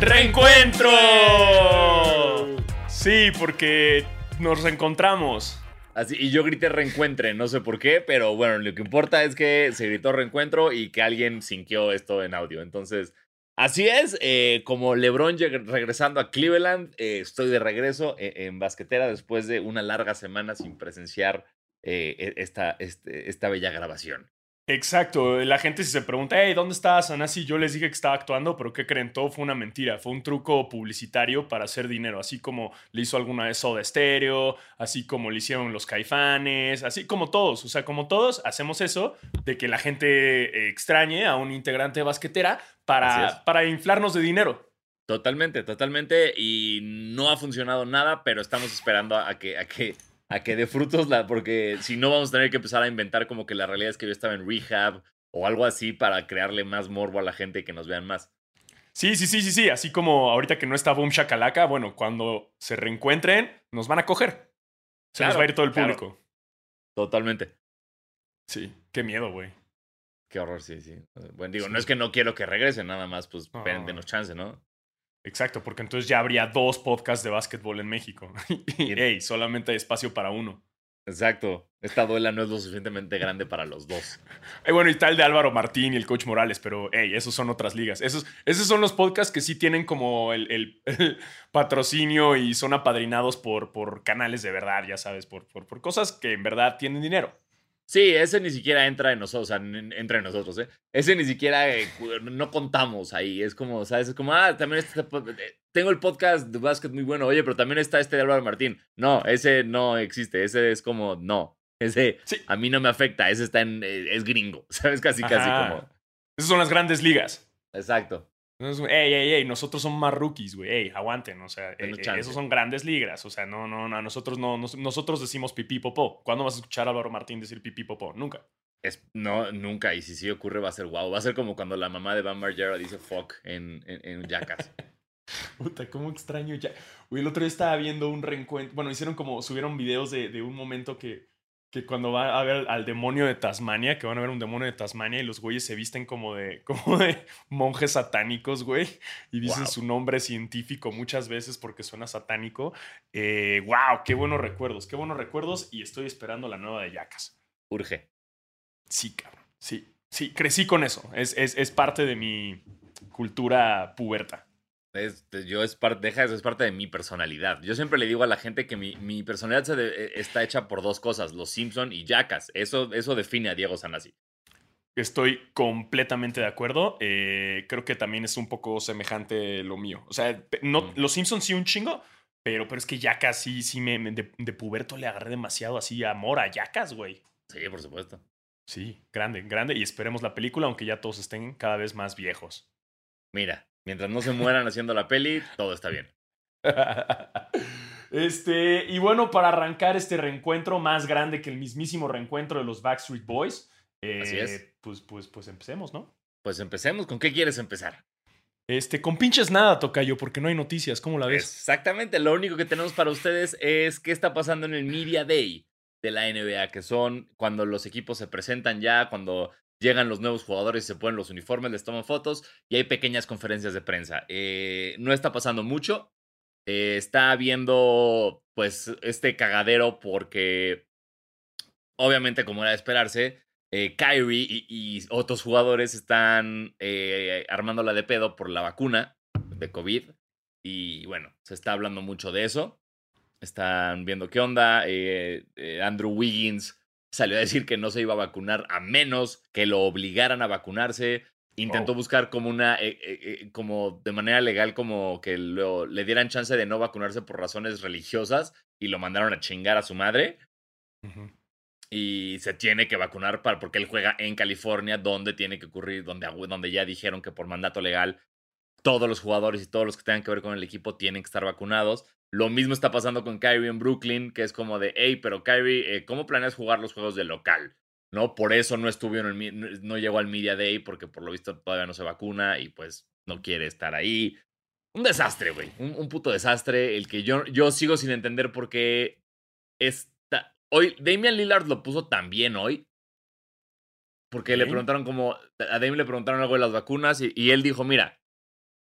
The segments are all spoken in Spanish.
¡Reencuentro! Sí, porque nos reencontramos. Así, y yo grité reencuentre, no sé por qué, pero bueno, lo que importa es que se gritó reencuentro y que alguien sintió esto en audio. Entonces, así es, eh, como LeBron regresando a Cleveland, eh, estoy de regreso en, en, basquetera después de una larga semana sin presenciar eh, e, esta, este, esta bella grabación. Exacto, la gente si se pregunta, hey, ¿dónde estaba Sanasi? Yo les dije que estaba actuando, pero ¿qué creen? Todo fue una mentira, fue un truco publicitario para hacer dinero, así como le hizo alguna vez Soda Stereo, así como le hicieron los caifanes, así como todos, o sea, como todos hacemos eso de que la gente extrañe a un integrante basquetera para, para inflarnos de dinero. Totalmente, totalmente, y no ha funcionado nada, pero estamos esperando a que, a que a que dé frutos, la, porque si no vamos a tener que empezar a inventar como que la realidad es que yo estaba en rehab o algo así para crearle más morbo a la gente y que nos vean más. Sí, sí, sí, sí, sí. Así como ahorita que no está Boom Shakalaka, bueno, cuando se reencuentren, nos van a coger. Se nos va a ir todo el público. Totalmente. Sí, qué miedo, güey. Qué horror, sí, sí. Bueno, digo, no es que no quiero que regresen, nada más, pues, no. denos chance, ¿no? Exacto, porque entonces ya habría dos podcasts de básquetbol en México. y hey, solamente hay espacio para uno. Exacto. Esta duela no es lo suficientemente grande para los dos. Bueno, y tal de Álvaro Martín y el coach Morales, pero hey, esos son otras ligas. Esos, esos son los podcasts que sí tienen como el, el, patrocinio y son apadrinados por, por canales de verdad, ya sabes, por, por, por cosas que en verdad tienen dinero. Sí, ese ni siquiera entra en nosotros, o sea, entra en nosotros, ¿eh? Ese ni siquiera eh, no contamos ahí. Es como, ¿sabes? Es como, ah, también este, tengo el podcast de básquet muy bueno, oye, pero también está este de Álvaro Martín. No, ese no existe, ese es como, no. Ese a mí no me afecta, ese está en, eh, es gringo, ¿sabes? Casi, casi como. Esas son las grandes ligas. Exacto. Ey, ey, ey, nosotros somos más rookies, güey. Ey, aguanten. O sea, eh, esos son grandes ligas. O sea, no, no, no. Nosotros no. nosotros decimos pipí popó. ¿Cuándo vas a escuchar a Álvaro Martín decir pipí popó? Nunca. Es, no, nunca. Y si sí ocurre, va a ser wow. Va a ser como cuando la mamá de Van Margera dice fuck en, en, en Jackass. Puta, cómo extraño ya. Güey, el otro día estaba viendo un reencuentro. Bueno, hicieron como. Subieron videos de, de un momento que que cuando va a ver al demonio de Tasmania, que van a ver un demonio de Tasmania y los güeyes se visten como de, como de monjes satánicos, güey, y dicen su nombre científico muchas veces porque suena satánico. Eh, wow, qué buenos recuerdos, qué buenos recuerdos y estoy esperando la nueva de Yacas. Urge. Sí, cabrón, sí, sí, crecí con eso, es, es, es parte de mi cultura puberta. Es, yo es parte, deja eso, es parte de mi personalidad. Yo siempre le digo a la gente que mi, mi personalidad e, está hecha por dos cosas, los Simpson y Jackass. Eso, eso define a Diego Sanasi. Estoy completamente de acuerdo. Eh, creo que también es un poco semejante lo mío. O sea, no, mm. los Simpsons sí un chingo, pero, pero es que Jackass sí, sí me, de, de, puberto le agarré demasiado así amor a Jackass, güey. Sí, por supuesto. Sí, grande, grande. Y esperemos la película, aunque ya todos estén cada vez más viejos. Mira, Mientras no se mueran haciendo la peli, todo está bien. Este, y bueno, para arrancar este reencuentro más grande que el mismísimo reencuentro de los Backstreet Boys, Así es. Eh, pues, pues, pues empecemos, ¿no? Pues empecemos. ¿Con qué quieres empezar? Este, con pinches nada, toca yo, porque no hay noticias. ¿Cómo la ves? Exactamente. Lo único que tenemos para ustedes es qué está pasando en el Media Day de la NBA, que son cuando los equipos se presentan ya, cuando llegan los nuevos jugadores, se ponen los uniformes, les toman fotos y hay pequeñas conferencias de prensa. Eh, no está pasando mucho. Eh, está habiendo, pues, este cagadero porque, obviamente, como era de esperarse, eh, Kyrie y, otros jugadores están armándola de pedo por la vacuna de COVID. Y bueno, se está hablando mucho de eso. Están viendo qué onda. Andrew Wiggins salió a decir que no se iba a vacunar a menos que lo obligaran a vacunarse. Intentó buscar como una, eh, eh, eh, como de manera legal, como que le dieran chance de no vacunarse por razones religiosas y lo mandaron a chingar a su madre. Y se tiene que vacunar para, porque él juega en California, donde tiene que ocurrir, donde, donde ya dijeron que por mandato legal todos los jugadores y todos los que tengan que ver con el equipo tienen que estar vacunados. Lo mismo está pasando con Kyrie en Brooklyn, que es como de, hey, pero Kyrie, eh, ¿cómo planeas jugar los juegos de local? ¿No? Por eso no estuvo en el, no llegó al Media Day, porque por lo visto todavía no se vacuna y pues no quiere estar ahí. Un desastre, güey. Un, puto desastre. El que yo, yo sigo sin entender por qué está. Hoy, Damian Lillard lo puso también hoy. Porque le preguntaron como. A Damian le preguntaron algo de las vacunas y él dijo: Mira,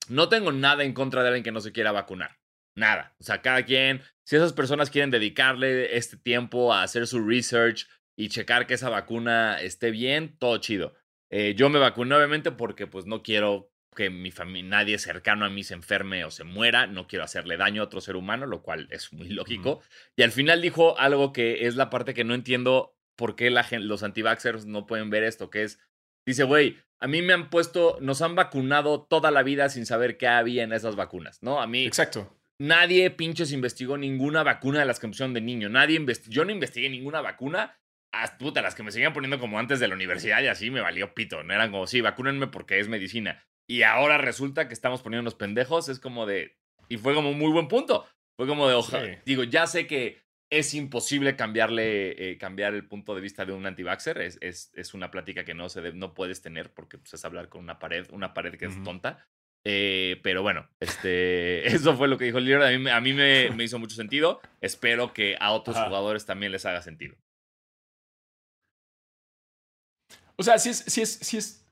no tengo nada en contra de alguien que no se quiera vacunar. Nada. O sea, cada quien, si esas personas quieren dedicarle este tiempo a hacer su research y checar que esa vacuna esté bien, todo chido. Eh, yo me vacuné obviamente porque pues no quiero que mi familia, nadie cercano a mí se enferme o se muera, no quiero hacerle daño a otro ser humano, lo cual es muy lógico. Y al final dijo algo que es la parte que no entiendo por qué la los anti-vaxxers no pueden ver esto, que es, dice, güey, a mí me han puesto, nos han vacunado toda la vida sin saber qué había en esas vacunas, ¿no? A mí... Exacto. Nadie pinches investigó ninguna vacuna de las que pusieron de niño. Nadie yo no investigué ninguna vacuna. Hasta puta, las que me seguían poniendo como antes de la universidad y así me valió pito. No eran como, sí, vacúnenme porque es medicina. Y ahora resulta que estamos poniendo los pendejos. Es como de. Y fue como un muy buen punto. Fue como de hoja. Digo, ya sé que es imposible cambiarle, eh, cambiar el punto de vista de un anti-vaxxer. Es, es, una plática que no, se no puedes tener porque pues, es hablar con una pared, una pared que es tonta. Eh, pero bueno, este, eso fue lo que dijo el líder. A mí, a mí me, me, hizo mucho sentido. Espero que a otros jugadores también les haga sentido. O sea, si es, si es, si es,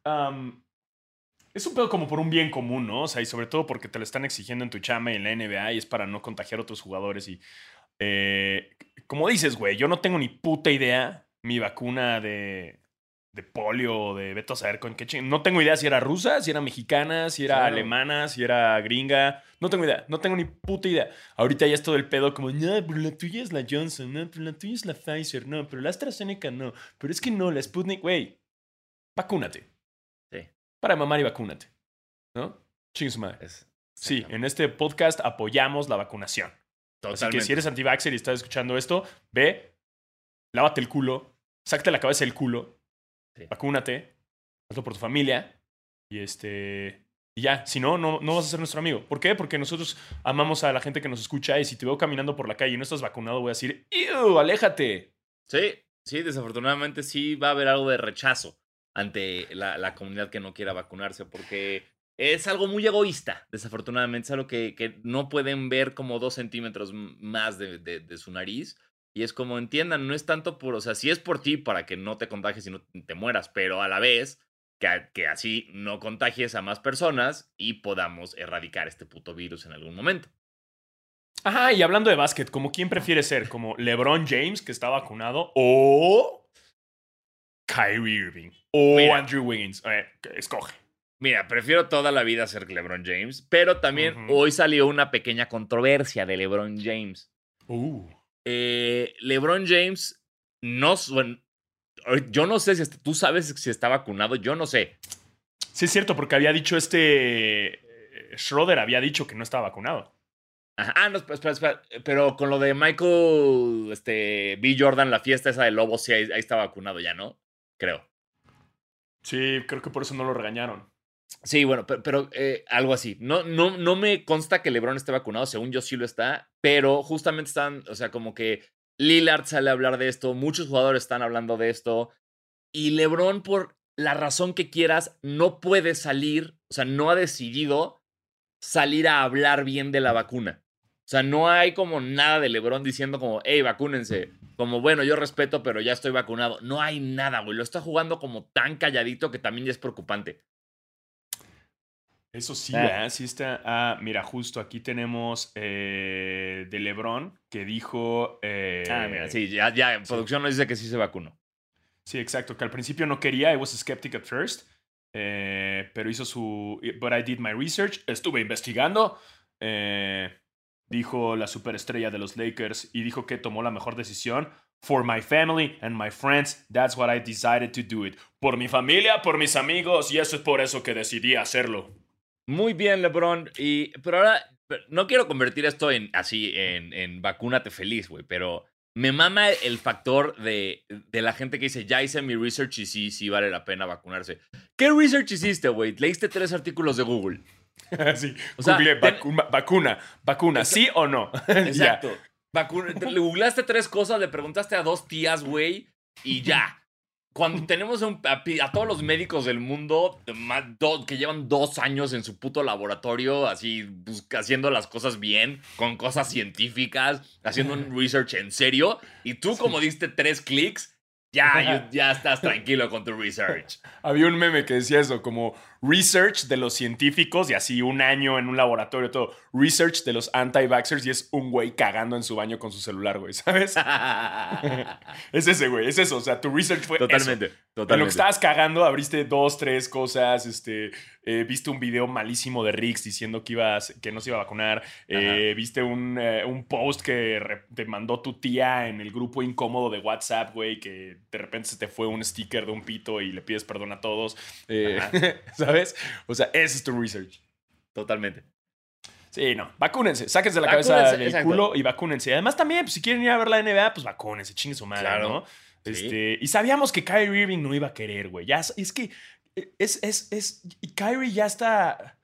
es un pedo como por un bien común, ¿no? O sea, y sobre todo porque te lo están exigiendo en tu chama y en la NBA y es para no contagiar a otros jugadores y eh, como dices, güey, yo no tengo ni puta idea mi vacuna de, de polio o de veto a saber con qué ching. No tengo idea si era rusa, si era mexicana, si era alemana, si era gringa. No tengo idea, no tengo ni puta idea. Ahorita ya es todo el pedo como, no, pero la tuya es la Johnson, no, pero la tuya es la Pfizer, no, pero la AstraZeneca no. Pero es que no, la Sputnik, güey, vacúnate. Sí. Para mamar y vacúnate. ¿No? Madre. Sí, en este podcast apoyamos la vacunación. Así que si eres anti y estás escuchando esto, ve, lávate el culo, sácate la cabeza del culo, vacúnate, hazlo por tu familia y este y ya, si no, no, no vas a ser nuestro amigo. ¿Por qué? Porque nosotros amamos a la gente que nos escucha y si te veo caminando por la calle y no estás vacunado, voy a decir, ¡Ew! ¡Aléjate! Sí, sí, desafortunadamente sí va a haber algo de rechazo ante la, la comunidad que no quiera vacunarse porque es algo muy egoísta, desafortunadamente. Es algo que, que no pueden ver como dos centímetros más de, de, su nariz. Y es como entiendan, no es tanto por, o sea, si es por ti para que no te contagies y no te mueras, pero a la vez que, que así no contagies a más personas y podamos erradicar este puto virus en algún momento. Ajá, y hablando de básquet, ¿como quién prefiere ser? ¿Como LeBron James, que está vacunado, o Kyrie Irving, o Andrew Wiggins? Escoge. Mira, prefiero toda la vida ser LeBron James, pero también hoy salió una pequeña controversia de LeBron James. Uh. Eh, LeBron James no. yo no sé si tú sabes si está vacunado, yo no sé. Sí, es cierto, porque había dicho este. Eh, Schroeder había dicho que no estaba vacunado. Ah, no, espera, espera, Pero con lo de Michael este, B. Jordan, la fiesta esa de Lobos, sí, ahí, ahí está vacunado ya, ¿no? Creo. Sí, creo que por eso no lo regañaron. Sí, bueno, pero, eh, algo así. No, no, no me consta que LeBron esté vacunado, según yo sí lo está, pero justamente están, o sea, como que Lillard sale a hablar de esto, muchos jugadores están hablando de esto, y LeBron, por la razón que quieras, no puede salir, o sea, no ha decidido salir a hablar bien de la vacuna. O sea, no hay como nada de LeBron diciendo como, hey, vacúnense. Como, bueno, yo respeto, pero ya estoy vacunado. No hay nada, güey. Lo está jugando como tan calladito que también ya es preocupante. Eso sí, ah. sí está. Ah, mira, justo aquí tenemos eh, de Lebron que dijo. ah, mira, sí, ya, ya en producción nos dice que sí se vacunó. Sí, exacto, que al principio no quería, I was skeptic at first, eh, pero hizo su. But I did my research, estuve investigando. Eh, dijo la superestrella de los Lakers y dijo que tomó la mejor decisión. For my family and my friends, that's what I decided to do it. Por mi familia, por mis amigos, y eso es por eso que decidí hacerlo. Muy bien, LeBron. Y, pero ahora, no quiero convertir esto en así, en, en vacúnate feliz, güey, pero me mama el factor de, de, la gente que dice, ya hice mi research y sí, sí vale la pena vacunarse. ¿Qué research hiciste, güey? Leíste tres artículos de Google. sí, o sea, vacuna, vacuna, ¿sí o no? Exacto. le googleaste tres cosas, le preguntaste a dos tías, güey, y ya cuando tenemos a, todos los médicos del mundo que llevan dos años en su puto laboratorio, así haciendo las cosas bien, con cosas científicas, haciendo un research en serio, y tú como diste tres clics, ya, ya estás tranquilo con tu research. Había un meme que decía eso, como research de los científicos y así un año en un laboratorio, todo. Research de los anti-vaxxers y es un güey cagando en su baño con su celular, güey, ¿sabes? es ese, güey, es eso. O sea, tu research fue. Totalmente, eso. totalmente. En lo que estabas cagando, abriste dos, tres cosas, este, eh, viste un video malísimo de Riggs diciendo que, ibas, que no se iba a vacunar, eh, viste un, eh, un, post que te mandó tu tía en el grupo incómodo de WhatsApp, güey, que de repente se te fue un sticker de un pito y le pides perdón a todos, ¿sabes? O sea, ese es tu research. Totalmente. Sí, no, vacúnense, sáquense la cabeza del culo y vacúnense. Además también, pues, si quieren ir a ver la NBA, pues vacúnense, chingue su madre, claro. ¿no? Este, Y sabíamos que Kyrie Irving no iba a querer, güey. Ya, es que es, es, es, y Kyrie ya está...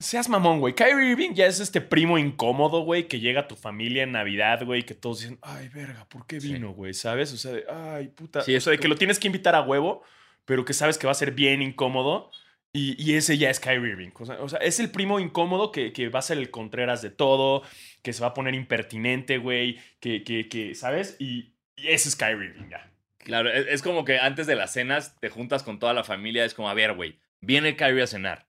Seas mamón, güey. Kyrie Irving ya es este primo incómodo, güey, que llega a tu familia en Navidad, güey, que todos dicen, ay, verga, ¿por qué vino, güey? ¿Sabes? O sea, de, ay, puta. Sí, eso de que lo tienes que invitar a huevo, pero que sabes que va a ser bien incómodo. Y, ese ya es Kyrie Irving. O sea, es el primo incómodo que, que, va a ser el Contreras de todo, que se va a poner impertinente, güey, que, que, que, ¿sabes? Y, y ese es Kyrie Irving, ya. Claro, es, como que antes de las cenas te juntas con toda la familia, es como, a ver, güey, viene Kyrie a cenar.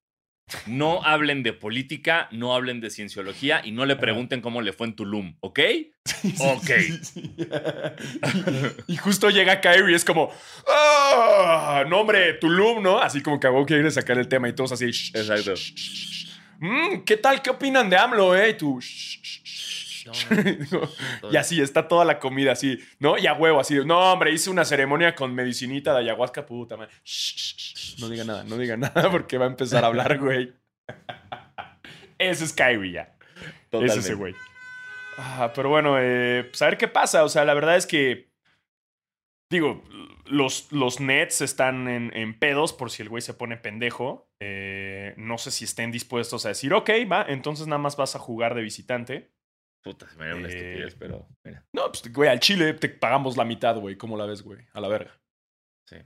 No hablen de política, no hablen de cienciología y no le pregunten cómo le fue en Tulum, ¿ok? ok. y, justo llega Kyrie y es como, ¡Ah! no, hombre, Tulum, ¿no? Así como que hago que quiere sacar el tema y todos así. Exacto. Mm, ¿Qué tal? ¿Qué opinan de AMLO, eh? Y tú, y así está toda la comida así, ¿no? Y a huevo, así. No, hombre, hice una ceremonia con medicinita de ayahuasca, puta madre. No diga nada, no diga nada porque va a empezar a hablar, güey. Ese es Kyrie ya. Ese Es ese güey. Ah, pero bueno, eh, pues a ver qué pasa. O sea, la verdad es que. Digo, los, los Nets están en, en pedos por si el güey se pone pendejo. Eh, no sé si estén dispuestos a decir, ok, va, entonces nada más vas a jugar de visitante. Puta, se me dio una estupidez, pero mira. No, pues, güey, al Chile te pagamos la mitad, güey. ¿Cómo la ves, güey? A la verga. Sí.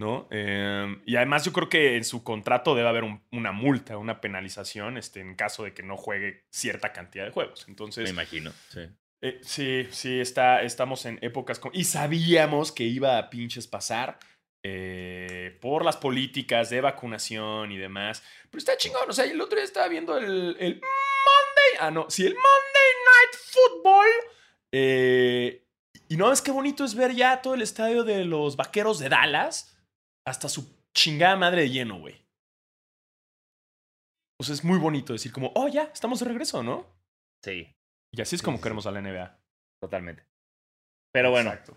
¿No? Eh, y además yo creo que en su contrato debe haber una multa, una penalización, este, en caso de que no juegue cierta cantidad de juegos. Entonces. Me imagino, sí. Eh, sí, sí, está, estamos en épocas. Con, y sabíamos que iba a pinches pasar. Eh, por las políticas de vacunación y demás. Pero está chingón. O sea, el otro día estaba viendo el, el Monday. Ah, no. Sí, el Monday Football. Eh, y no, es que bonito es ver ya todo el estadio de los vaqueros de Dallas. Hasta su chingada madre de lleno, güey. Sea, es muy bonito decir como, oh, ya, estamos de regreso, ¿no? Sí. Y así es como queremos a la NBA. Totalmente. Pero bueno, Exacto.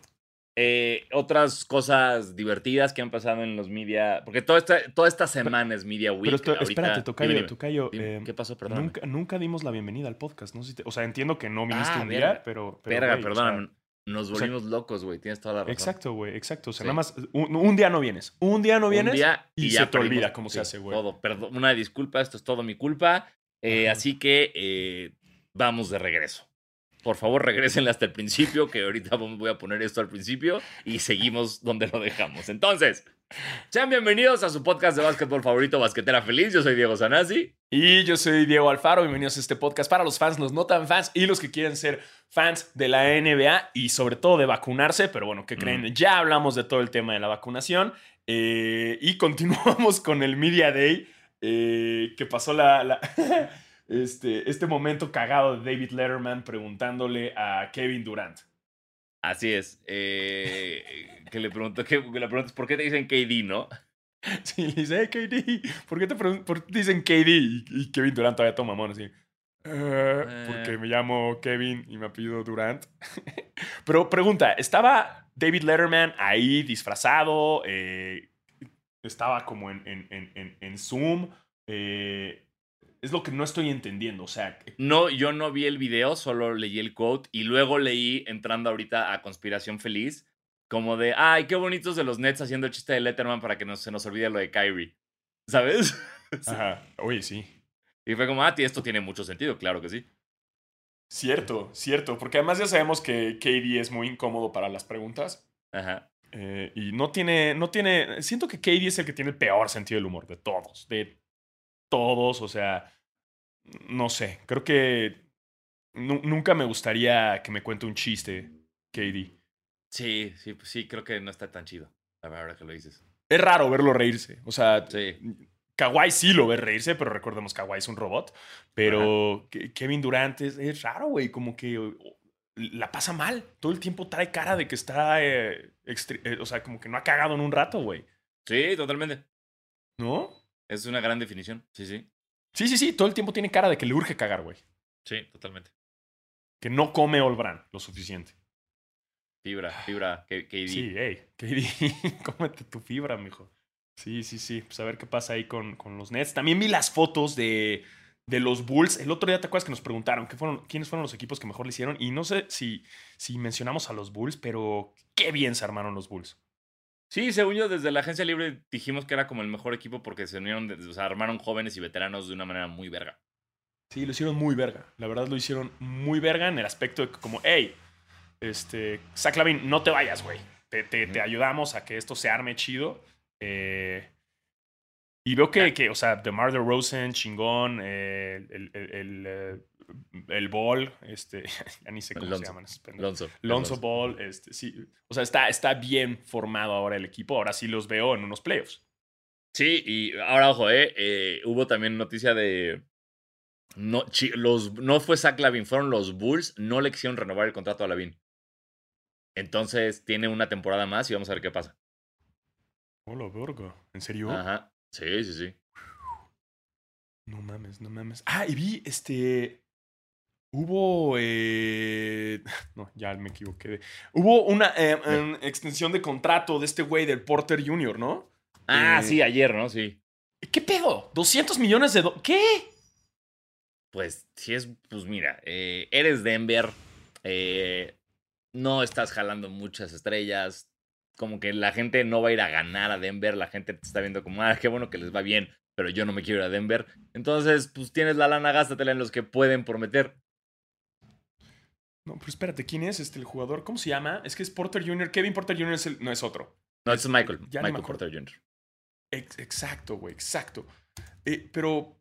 Eh, otras cosas divertidas que han pasado en los media. Porque toda esta, toda esta semana es Media Week. Pero espérate, Tocayo, Tocayo eh, ¿Qué pasó? Perdón. Nunca, nunca, dimos la bienvenida al podcast. No sé o sea, entiendo que no viniste ah, un día, pero. pero verga, perdón. nos volvimos locos, güey. Tienes toda la razón. Exacto, güey. Exacto. O sea, nada más. Un, día no vienes. Un día no vienes. y, se te olvida cómo se hace, güey. Todo. Perdón, una disculpa. Esto es todo mi culpa. Eh, así que vamos de regreso por favor regresenle hasta el principio, que ahorita voy a poner esto al principio y seguimos donde lo dejamos. Entonces, sean bienvenidos a su podcast de básquetbol favorito, Basquetera Feliz. Yo soy Diego Sanasi. Y yo soy Diego Alfaro. Bienvenidos a este podcast para los fans, los no tan fans y los que quieren ser fans de la NBA y sobre todo de vacunarse. Pero bueno, ¿qué creen? Mm. Ya hablamos de todo el tema de la vacunación eh, y continuamos con el Media Day eh, que pasó la... este, este momento cagado de David Letterman preguntándole a Kevin Durant. Así es. Eh, que le pregunto, que, le preguntas, ¿por qué te dicen KD, no? Sí, le dice, KD, ¿por qué te, dicen KD? Y, Kevin Durant todavía toma mamón así. Ah, porque eh. me llamo Kevin y me apellido Durant. Pero pregunta, ¿estaba David Letterman ahí disfrazado? Eh, ¿Estaba como en, en, en, en Zoom? Eh, es lo que no estoy entendiendo, o sea... No, yo no vi el video, solo leí el quote y luego leí, entrando ahorita a Conspiración Feliz, como de, ay, qué bonitos de los Nets haciendo el chiste de Letterman para que no se nos olvide lo de Kyrie. ¿Sabes? Ajá, oye, sí. Y fue como, ah, esto tiene mucho sentido, claro que sí. Cierto, cierto, porque además ya sabemos que KD es muy incómodo para las preguntas. Ajá. Eh, y no tiene, no tiene, siento que KD es el que tiene el peor sentido del humor de todos, de todos, o sea, no sé, creo que nunca me gustaría que me cuente un chiste, Katie. Sí, sí, pues sí, creo que no está tan chido, la verdad que lo dices. Es raro verlo reírse, o sea, Kawhi sí lo ve reírse, pero recordemos que Kawhi es un robot. Pero Kevin Durant es, raro, güey. Como que la pasa mal. Todo el tiempo trae cara de que está. Eh, eh, o sea, como que no ha cagado en un rato, güey. Sí, totalmente. ¿No? Es una gran definición. Sí, sí. Sí, sí, sí. Todo el tiempo tiene cara de que le urge cagar, güey. Sí, totalmente. Que no come Olbran lo suficiente. Fibra, fibra, KD. Sí, hey, KD, cómete tu fibra, mijo. Sí, sí, sí. Pues a ver qué pasa ahí con, con los Nets. También vi las fotos de, de los Bulls. El otro día te acuerdas que nos preguntaron ¿qué fueron, quiénes fueron los equipos que mejor le hicieron. Y no sé si, si mencionamos a los Bulls, pero qué bien se armaron los Bulls. Sí, según yo, desde la agencia libre dijimos que era como el mejor equipo porque se unieron, o sea, armaron jóvenes y veteranos de una manera muy verga. Sí, lo hicieron muy verga. La verdad lo hicieron muy verga en el aspecto de que como, hey, este, Zach Lavin, no te vayas, güey. Te, te, te, ayudamos a que esto se arme chido. Eh, y veo que, que, o sea, DeMar DeRozan, chingón, eh, el, el, el, eh, el, Ball, este, ya ni sé cómo se llaman Lonzo. Lonzo Ball, este, sí. O sea, está, está bien formado ahora el equipo. Ahora sí los veo en unos playoffs. Sí, y ahora, ojo, eh, hubo también noticia de. No, los, no fue Zach Lavin, fueron los Bulls, no le quisieron renovar el contrato a Lavin. Entonces tiene una temporada más y vamos a ver qué pasa. Hola, verga. ¿En serio? Ajá. Sí, sí, sí. No mames, no mames. Ah, y vi, este. Hubo. Eh... No, ya me equivoqué. Hubo una eh, extensión de contrato de este güey del Porter Jr., ¿no? Ah, sí, ayer, ¿no? Sí. ¿Qué pedo? ¿200 millones de dólares? ¿Qué? Pues, si es. Pues mira, eh, eres Denver. no estás jalando muchas estrellas como que la gente no va a ir a ganar a Denver, la gente te está viendo como, ah, qué bueno que les va bien, pero yo no me quiero ir a Denver. Entonces, pues tienes la lana, gástatela en los que pueden prometer. No, pero espérate, ¿quién es este el jugador? ¿Cómo se llama? Es que es Porter Jr. Kevin Porter Jr. no es otro. No, es Michael. Michael Porter Jr. exacto, güey, exacto. Eh, pero,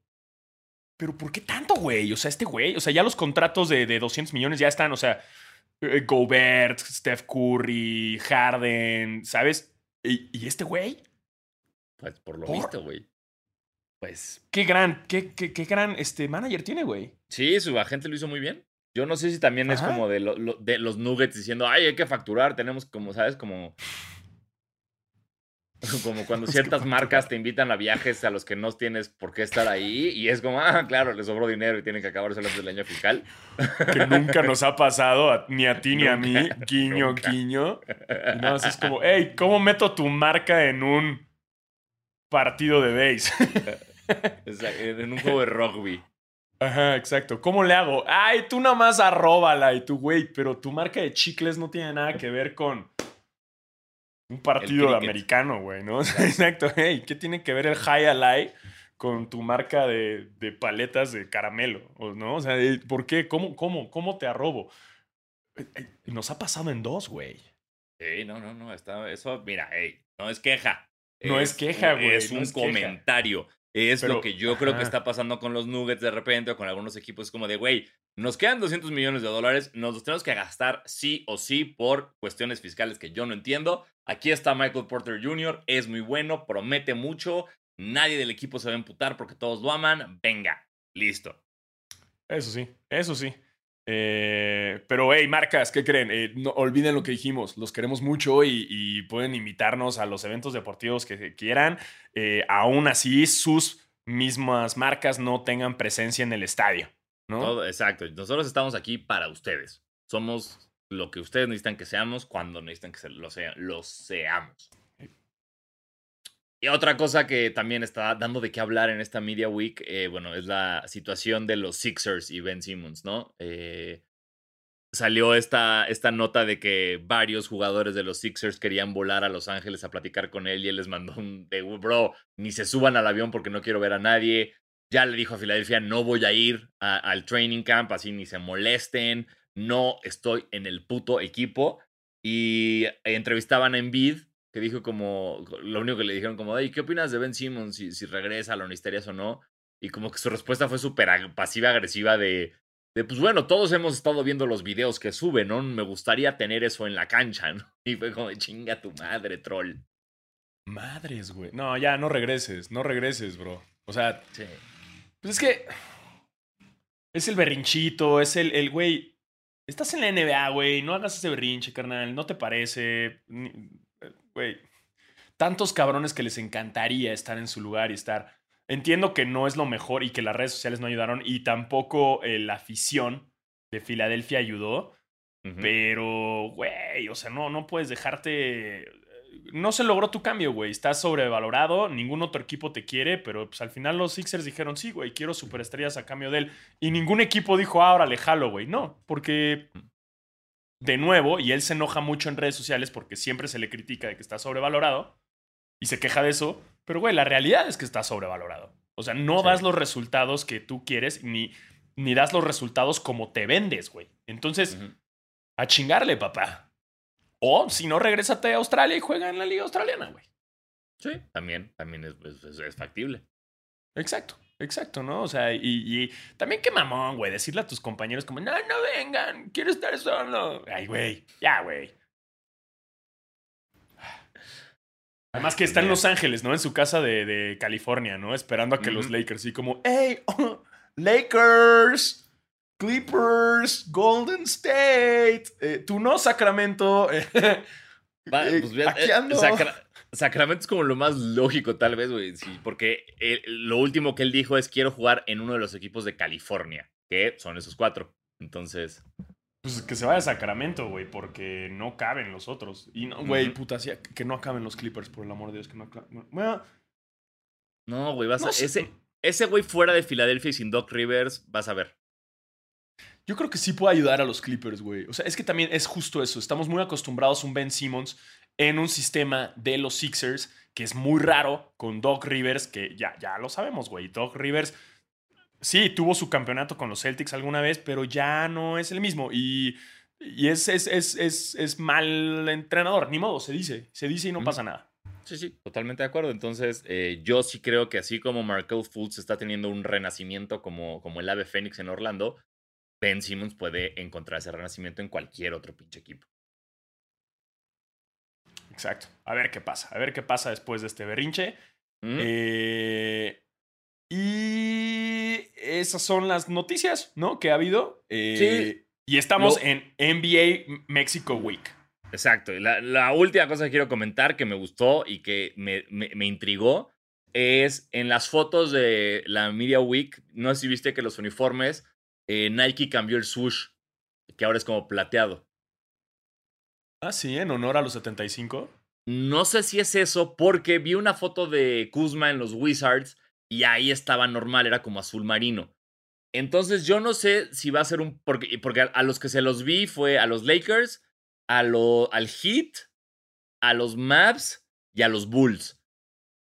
pero ¿por qué tanto, güey? O sea, este güey, o sea, ya los contratos de, de 200 millones ya están, o sea, Gobert, Steph Curry, Harden, ¿sabes? ¿Y, este güey? Pues por lo visto, güey. Pues. Qué gran, qué, qué, qué, gran este manager tiene, güey. Sí, su agente lo hizo muy bien. Yo no sé si también es como de, de los Nuggets diciendo, ay, hay que facturar, tenemos como, ¿sabes? Como Como cuando ciertas marcas te invitan a viajes a los que no tienes por qué estar ahí y es como, ah, claro, les sobró dinero y tienen que acabarse antes del año fiscal. Que nunca nos ha pasado ni a ti ni a mí, guiño, guiño. No, es como, hey, ¿cómo meto tu marca en un partido de base? en un juego de rugby. Ajá, exacto. ¿Cómo le hago? Ay, tú nada más arróbala y tu güey, pero tu marca de chicles no tiene nada que ver con un partido americano, güey, ¿no? Exacto. Hey, ¿qué tiene que ver el High Ally con tu marca de, de paletas de caramelo? ¿No? O sea, ¿por qué? ¿Cómo, cómo, cómo te arrobo? Eh, eh, nos ha pasado en dos, güey. Sí, no, no, no. Está, eso, mira, hey, no es queja. No es, queja, güey. Es un comentario. Es lo que yo creo que está pasando con los Nuggets de repente o con algunos equipos. Es como de, güey, nos quedan 200 millones de dólares, nos los tenemos que gastar sí o sí por cuestiones fiscales que yo no entiendo. Aquí está Michael Porter Jr., es muy bueno, promete mucho, nadie del equipo se va a emputar porque todos lo aman. Venga, listo. Eso sí, eso sí. Eh, pero, hey, marcas, ¿qué creen? Eh, no olviden lo que dijimos, los queremos mucho y, pueden invitarnos a los eventos deportivos que quieran. Eh, aún así, sus mismas marcas no tengan presencia en el estadio, ¿no? Todo, exacto. Nosotros estamos aquí para ustedes. Somos lo que ustedes necesitan que seamos cuando necesitan que lo, lo seamos. Y otra cosa que también está dando de qué hablar en esta Media Week, eh, bueno, es la situación de los Sixers y Ben Simmons, ¿no? Eh, salió esta, esta nota de que varios jugadores de los Sixers querían volar a Los Ángeles a platicar con él y él les mandó un de, bro, ni se suban al avión porque no quiero ver a nadie. Ya le dijo a Filadelfia, no voy a ir al training camp, así ni se molesten, no estoy en el puto equipo. Y entrevistaban a Embiid que dijo como, lo único que le dijeron como, ¿qué opinas de Ben Simmons si, si regresa, lo necesitarías o no? Y como que su respuesta fue súper pasiva-agresiva de, de, pues bueno, todos hemos estado viendo los videos que sube, ¿no? Me gustaría tener eso en la cancha, ¿no? Y fue como, chinga tu madre, troll. Madres, güey. No, ya, no regreses, no regreses, bro. O sea, Sí. pues es que es el berrinchito, es el, el güey. Estás en la NBA, güey. No hagas ese berrinche, carnal. No te parece. Eh, Güey. Tantos cabrones que les encantaría estar en su lugar y estar. Entiendo que no es lo mejor y que las redes sociales no ayudaron y tampoco eh, la afición de Filadelfia ayudó. Pero, güey, o sea, no, no puedes dejarte. No se logró tu cambio, güey. Estás sobrevalorado. Ningún otro equipo te quiere. Pero pues al final los Sixers dijeron, sí, güey, quiero superestrellas a cambio de él. Y ningún equipo dijo, ahora le jalo, güey. No, porque. De nuevo, y él se enoja mucho en redes sociales porque siempre se le critica de que está sobrevalorado. Y se queja de eso. Pero, güey, la realidad es que está sobrevalorado. O sea, no Sí. das los resultados que tú quieres ni, ni das los resultados como te vendes, güey. Entonces, a chingarle, papá. O si no, regrésate a Australia y juega en la Liga Australiana, güey. Sí, también, también es, es- factible. Exacto, exacto, ¿no? O sea, y, y también qué mamón, güey, decirle a tus compañeros como, no, no vengan, quiero estar solo. Ay, güey, ya, güey. Además que está en Los Ángeles, ¿no? En su casa de, de California, ¿no? Esperando a que los. Lakers, y como, hey, Lakers, Clippers, Golden State, eh, tú no, Sacramento. Va, Eh, pues, aquí eh, ando. Sacra- Sacramento es como lo más lógico, tal vez, güey. Sí, porque eh, lo último que él dijo es: quiero jugar en uno de los equipos de California, que son esos cuatro. Entonces, Pues que se vaya a Sacramento, güey, porque no caben los otros. Y no, güey, puta, sí, que no acaben los Clippers, por el amor de Dios, que no acaben. Bueno, no, güey, vas No a. sé. Ese, ese güey fuera de Filadelfia y sin Doc Rivers, vas a ver. Yo creo que sí puede ayudar a los Clippers, güey. O sea, es que también es justo eso. Estamos muy acostumbrados a un Ben Simmons en un sistema de los Sixers que es muy raro con Doc Rivers, que ya, ya lo sabemos, güey. Doc Rivers sí tuvo su campeonato con los Celtics alguna vez, pero ya no es el mismo. Y, y es, es, es, es, es mal entrenador, ni modo, se dice. Se dice y no pasa nada. Sí, sí, totalmente de acuerdo. Entonces, eh, yo sí creo que así como Markel Fultz está teniendo un renacimiento como, como el ave fénix en Orlando, Ben Simmons puede encontrar ese renacimiento en cualquier otro pinche equipo. Exacto. A ver qué pasa. A ver qué pasa después de este berrinche. ¿Mm? Eh, y esas son las noticias, ¿no? Que ha habido. Eh, Y estamos en NBA Mexico Week. Exacto. La, la última cosa que quiero comentar que me gustó y que me, me- me intrigó es en las fotos de la Media Week, no sé si viste que los uniformes, eh, Nike cambió el swoosh, que ahora es como plateado. Ah, sí, en honor a los 75. No sé si es eso, porque vi una foto de Kuzma en los Wizards y ahí estaba normal, era como azul marino. Entonces yo no sé si va a ser un... Porque, porque a, los que se los vi fue a los Lakers, a lo, al Heat, a los Mavs y a los Bulls.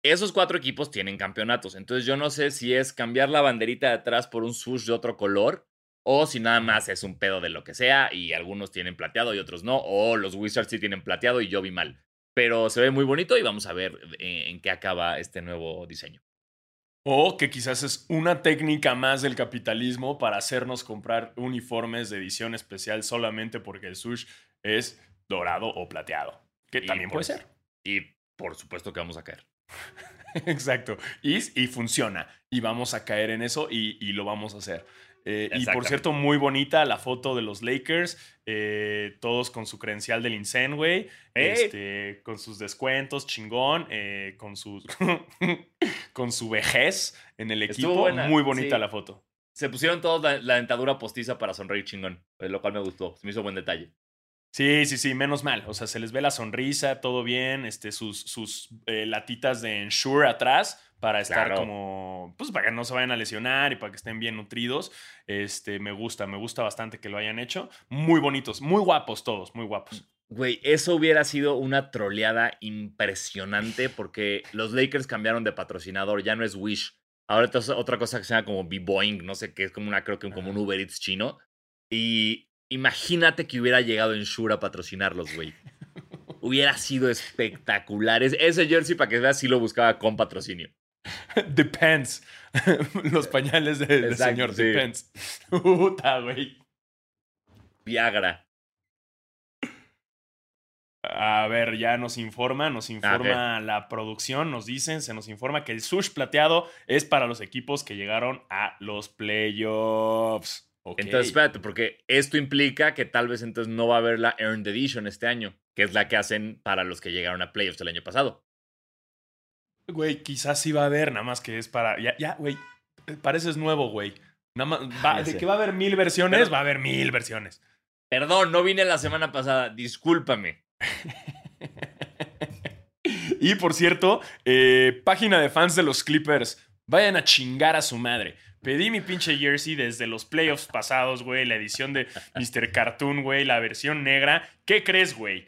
Esos cuatro equipos tienen campeonatos. Entonces yo no sé si es cambiar la banderita de atrás por un swoosh de otro color o si nada más es un pedo de lo que sea y algunos tienen plateado y otros no. O los Wizards sí tienen plateado y yo vi mal. Pero se ve muy bonito y vamos a ver eh, en qué acaba este nuevo diseño. O que quizás es una técnica más del capitalismo para hacernos comprar uniformes de edición especial solamente porque el sush es dorado o plateado. Que Y también puede ser. Y por supuesto que vamos a caer. Exacto. Y, y funciona. Y vamos a caer en eso y, y lo vamos a hacer. Eh, y por cierto, muy bonita la foto de los Lakers, eh, todos con su credencial del güey, ¡Ey! este, con sus descuentos, chingón, eh, con, sus con su vejez en el equipo. muy bonita sí. la foto. Se pusieron todos la, la dentadura postiza para sonreír chingón, eh, lo cual me gustó. Se me hizo buen detalle. Sí, sí, sí, menos mal. O sea, se les ve la sonrisa, todo bien, este, sus, sus eh, latitas de Ensure atrás para estar Claro. como, pues para que no se vayan a lesionar y para que estén bien nutridos. Este, me gusta, me gusta bastante que lo hayan hecho. Muy bonitos, muy guapos todos, muy guapos. Güey, eso hubiera sido una troleada impresionante porque los Lakers cambiaron de patrocinador, ya no es Wish. Ahora es otra cosa que se llama como B-Boing, no sé qué, es como una, creo que como un Uber Eats chino. Y imagínate que hubiera llegado Ensure a patrocinarlos, güey. Hubiera sido espectacular. Es- Ese jersey, para que veas, sí lo buscaba con patrocinio. Depends. Los pañales de- del Exacto, señor sí. Depends. Puta, güey. Viagra. A ver, ya nos informa, nos informa la producción, nos dicen, se nos informa que el sush plateado es para los equipos que llegaron a los playoffs. Entonces, espérate, porque esto implica que tal vez entonces no va a haber la Earned Edition este año, que es la que hacen para los que llegaron a playoffs el año pasado. Güey, quizás sí va a haber, nada más que es para. Ya, ya, güey. Pareces nuevo, güey. Nada más. de que va a haber mil versiones, va a haber mil versiones. Perdón, no vine la semana pasada. Discúlpame. y por cierto, eh, página de fans de los Clippers. Vayan a chingar a su madre. Pedí mi pinche jersey desde los playoffs pasados, güey. La edición de Mr. Cartoon, güey. La versión negra. ¿Qué crees, güey?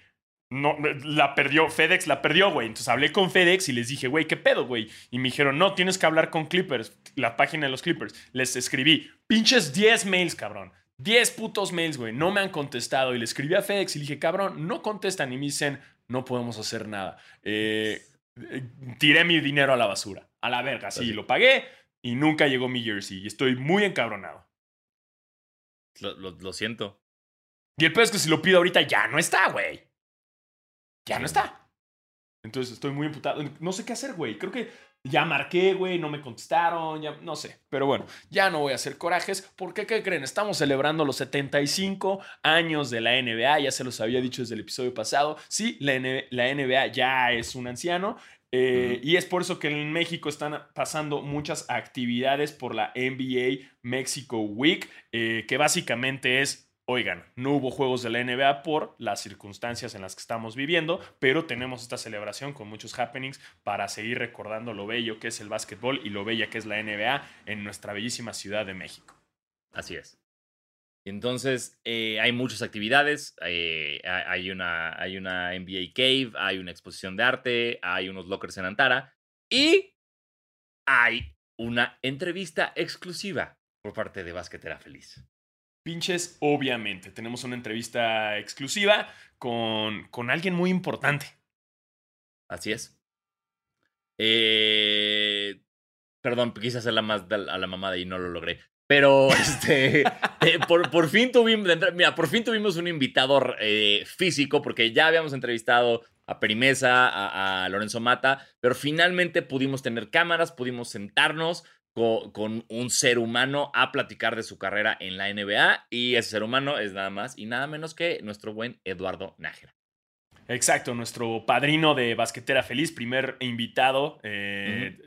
No, la perdió, FedEx la perdió, güey. Entonces hablé con FedEx y les dije, güey, ¿qué pedo, güey? Y me dijeron, no, tienes que hablar con Clippers, la página de los Clippers. Les escribí, pinches 10 mails, cabrón. 10 putos mails, güey. No me han contestado. Y le escribí a FedEx y le dije, cabrón, no contestan. Y me dicen, no podemos hacer nada. Eh, eh, tiré mi dinero a la basura. A la verga, sí, lo pagué y nunca llegó mi jersey. Y estoy muy encabronado. Lo, siento. Y el peor es que si lo pido ahorita ya no está, güey. Ya no está. Entonces estoy muy imputado. No sé qué hacer, güey. Creo que ya marqué, güey, no me contestaron, ya no sé. Pero bueno, ya no voy a hacer corajes. Porque, ¿qué creen? Estamos celebrando los 75 años de la NBA. Ya se los había dicho desde el episodio pasado. Sí, la, la NBA ya es un anciano. Eh, y es por eso que en México están pasando muchas actividades por la NBA Mexico Week, eh, que básicamente es, oigan, no hubo juegos de la NBA por las circunstancias en las que estamos viviendo, pero tenemos esta celebración con muchos happenings para seguir recordando lo bello que es el básquetbol y lo bella que es la NBA en nuestra bellísima Ciudad de México. Así es. Entonces, eh, hay muchas actividades. Eh, hay, una, hay una NBA Cave, hay una exposición de arte, hay unos lockers en Antara y hay una entrevista exclusiva por parte de Basquetera Feliz. Pinches, obviamente. Tenemos una entrevista exclusiva con, con alguien muy importante. Así es. Eh, perdón, quise hacerla más a la mamada y no lo logré. Pero este, eh, por, fin tuvimos, mira, por fin tuvimos un invitado eh, físico, porque ya habíamos entrevistado a Perimesa, a, Lorenzo Mata, pero finalmente pudimos tener cámaras, pudimos sentarnos con, un ser humano a platicar de su carrera en la NBA, y ese ser humano es nada más y nada menos que nuestro buen Eduardo Nájera. Exacto, nuestro padrino de Basquetera Feliz, primer invitado. Eh,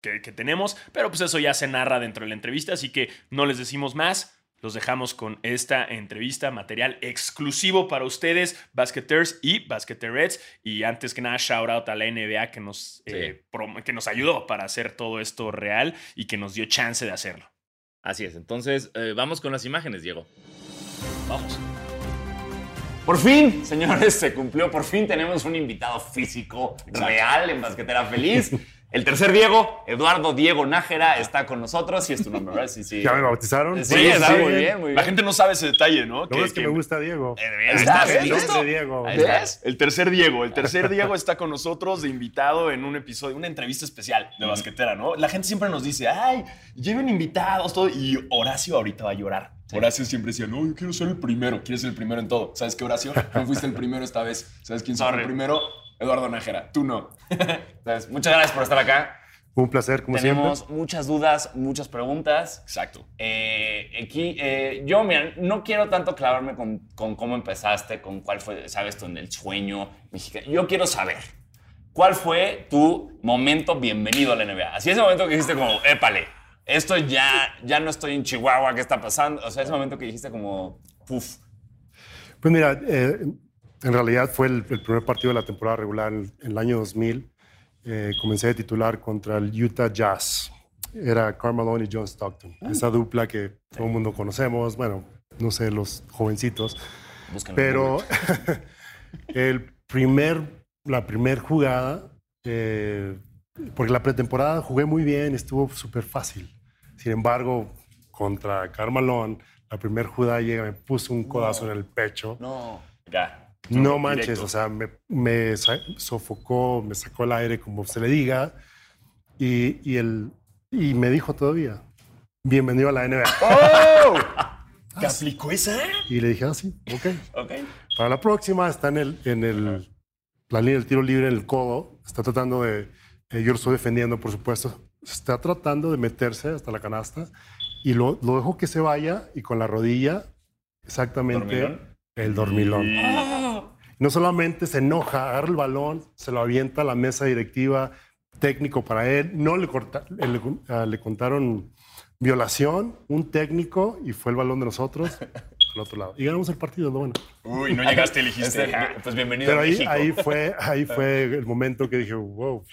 que, tenemos, pero pues eso ya se narra dentro de la entrevista, así que no les decimos más. Los dejamos con esta entrevista, material exclusivo para ustedes, Basketers y Basketerets. Y antes que nada, shout out a la NBA que nos, eh, que nos ayudó para hacer todo esto real y que nos dio chance de hacerlo. Así es, entonces eh, vamos con las imágenes, Diego. Vamos. Por fin, señores, se cumplió. Por fin tenemos un invitado físico real en Basquetera Feliz. El tercer Diego, Eduardo Diego Nájera, está con nosotros. y es tu nombre, ¿verdad? Sí, sí. ¿Ya me bautizaron? Sí, está muy bien, muy bien. La gente no sabe ese detalle, ¿no? No, es que, me gusta Diego. Eh, está, el nombre Diego. ¿Ves? El tercer Diego. El tercer Diego está con nosotros de invitado en un episodio, una entrevista especial de basquetera, ¿no? La gente siempre nos dice, ay, lleven invitados, todo. Y Horacio ahorita va a llorar. Horacio siempre decía, no, yo quiero ser el primero. Quieres ser el primero en todo. ¿Sabes qué, Horacio? No fuiste el primero esta vez. ¿Sabes quién fue el primero? Eduardo Nájera. Tú no. Entonces, muchas gracias por estar acá. Un placer, como Tenemos siempre. muchas dudas, muchas preguntas. Exacto. Eh, aquí, eh, yo, mira, no quiero tanto clavarme con, con, cómo empezaste, con cuál fue, sabes, tú en el sueño mexicano. Yo quiero saber, ¿cuál fue tu momento bienvenido a la NBA? Así ese momento que dijiste como, épale, esto ya, ya no estoy en Chihuahua, ¿qué está pasando? O sea, ese momento que dijiste como, puf. Pues mira, eh, en realidad fue el, primer partido de la temporada regular en el año 2000 eh, comencé a titular contra el Utah Jazz. Era Carmelo y John Stockton. Ah. Esa dupla que todo el mundo conocemos, bueno, no sé, los jovencitos. pero el primer, la primera jugada, eh, porque la pretemporada jugué muy bien, estuvo súper fácil. Sin embargo, contra Carmalón, la primera jugada llega, me puso un codazo en el pecho. No, ya. No manches, o sea, me, sofocó, me sacó el aire, como se le diga, y, y, el, y me dijo todavía, bienvenido a la NBA. ¡Oh! ¿Te aplicó esa? Y le dije, ah, sí, ok. Ok. para la próxima está en, el, en el, la línea del tiro libre en el codo. Está tratando de. eh, yo lo estoy defendiendo, por supuesto. Está tratando de meterse hasta la canasta y lo, lo dejo que se vaya y con la rodilla, exactamente ¿Dormilón? el dormilón. No solamente se enoja, agarra el balón, se lo avienta a la mesa directiva, técnico para él. No le, corta- le, ah, le contaron violación, un técnico y fue el balón de nosotros al otro lado. Y ganamos el partido, lo bueno. Uy, no llegaste. Este, "Ah, pues bienvenido Pero a ahí, México. ahí, fue, ahí fue el momento que dije, wow,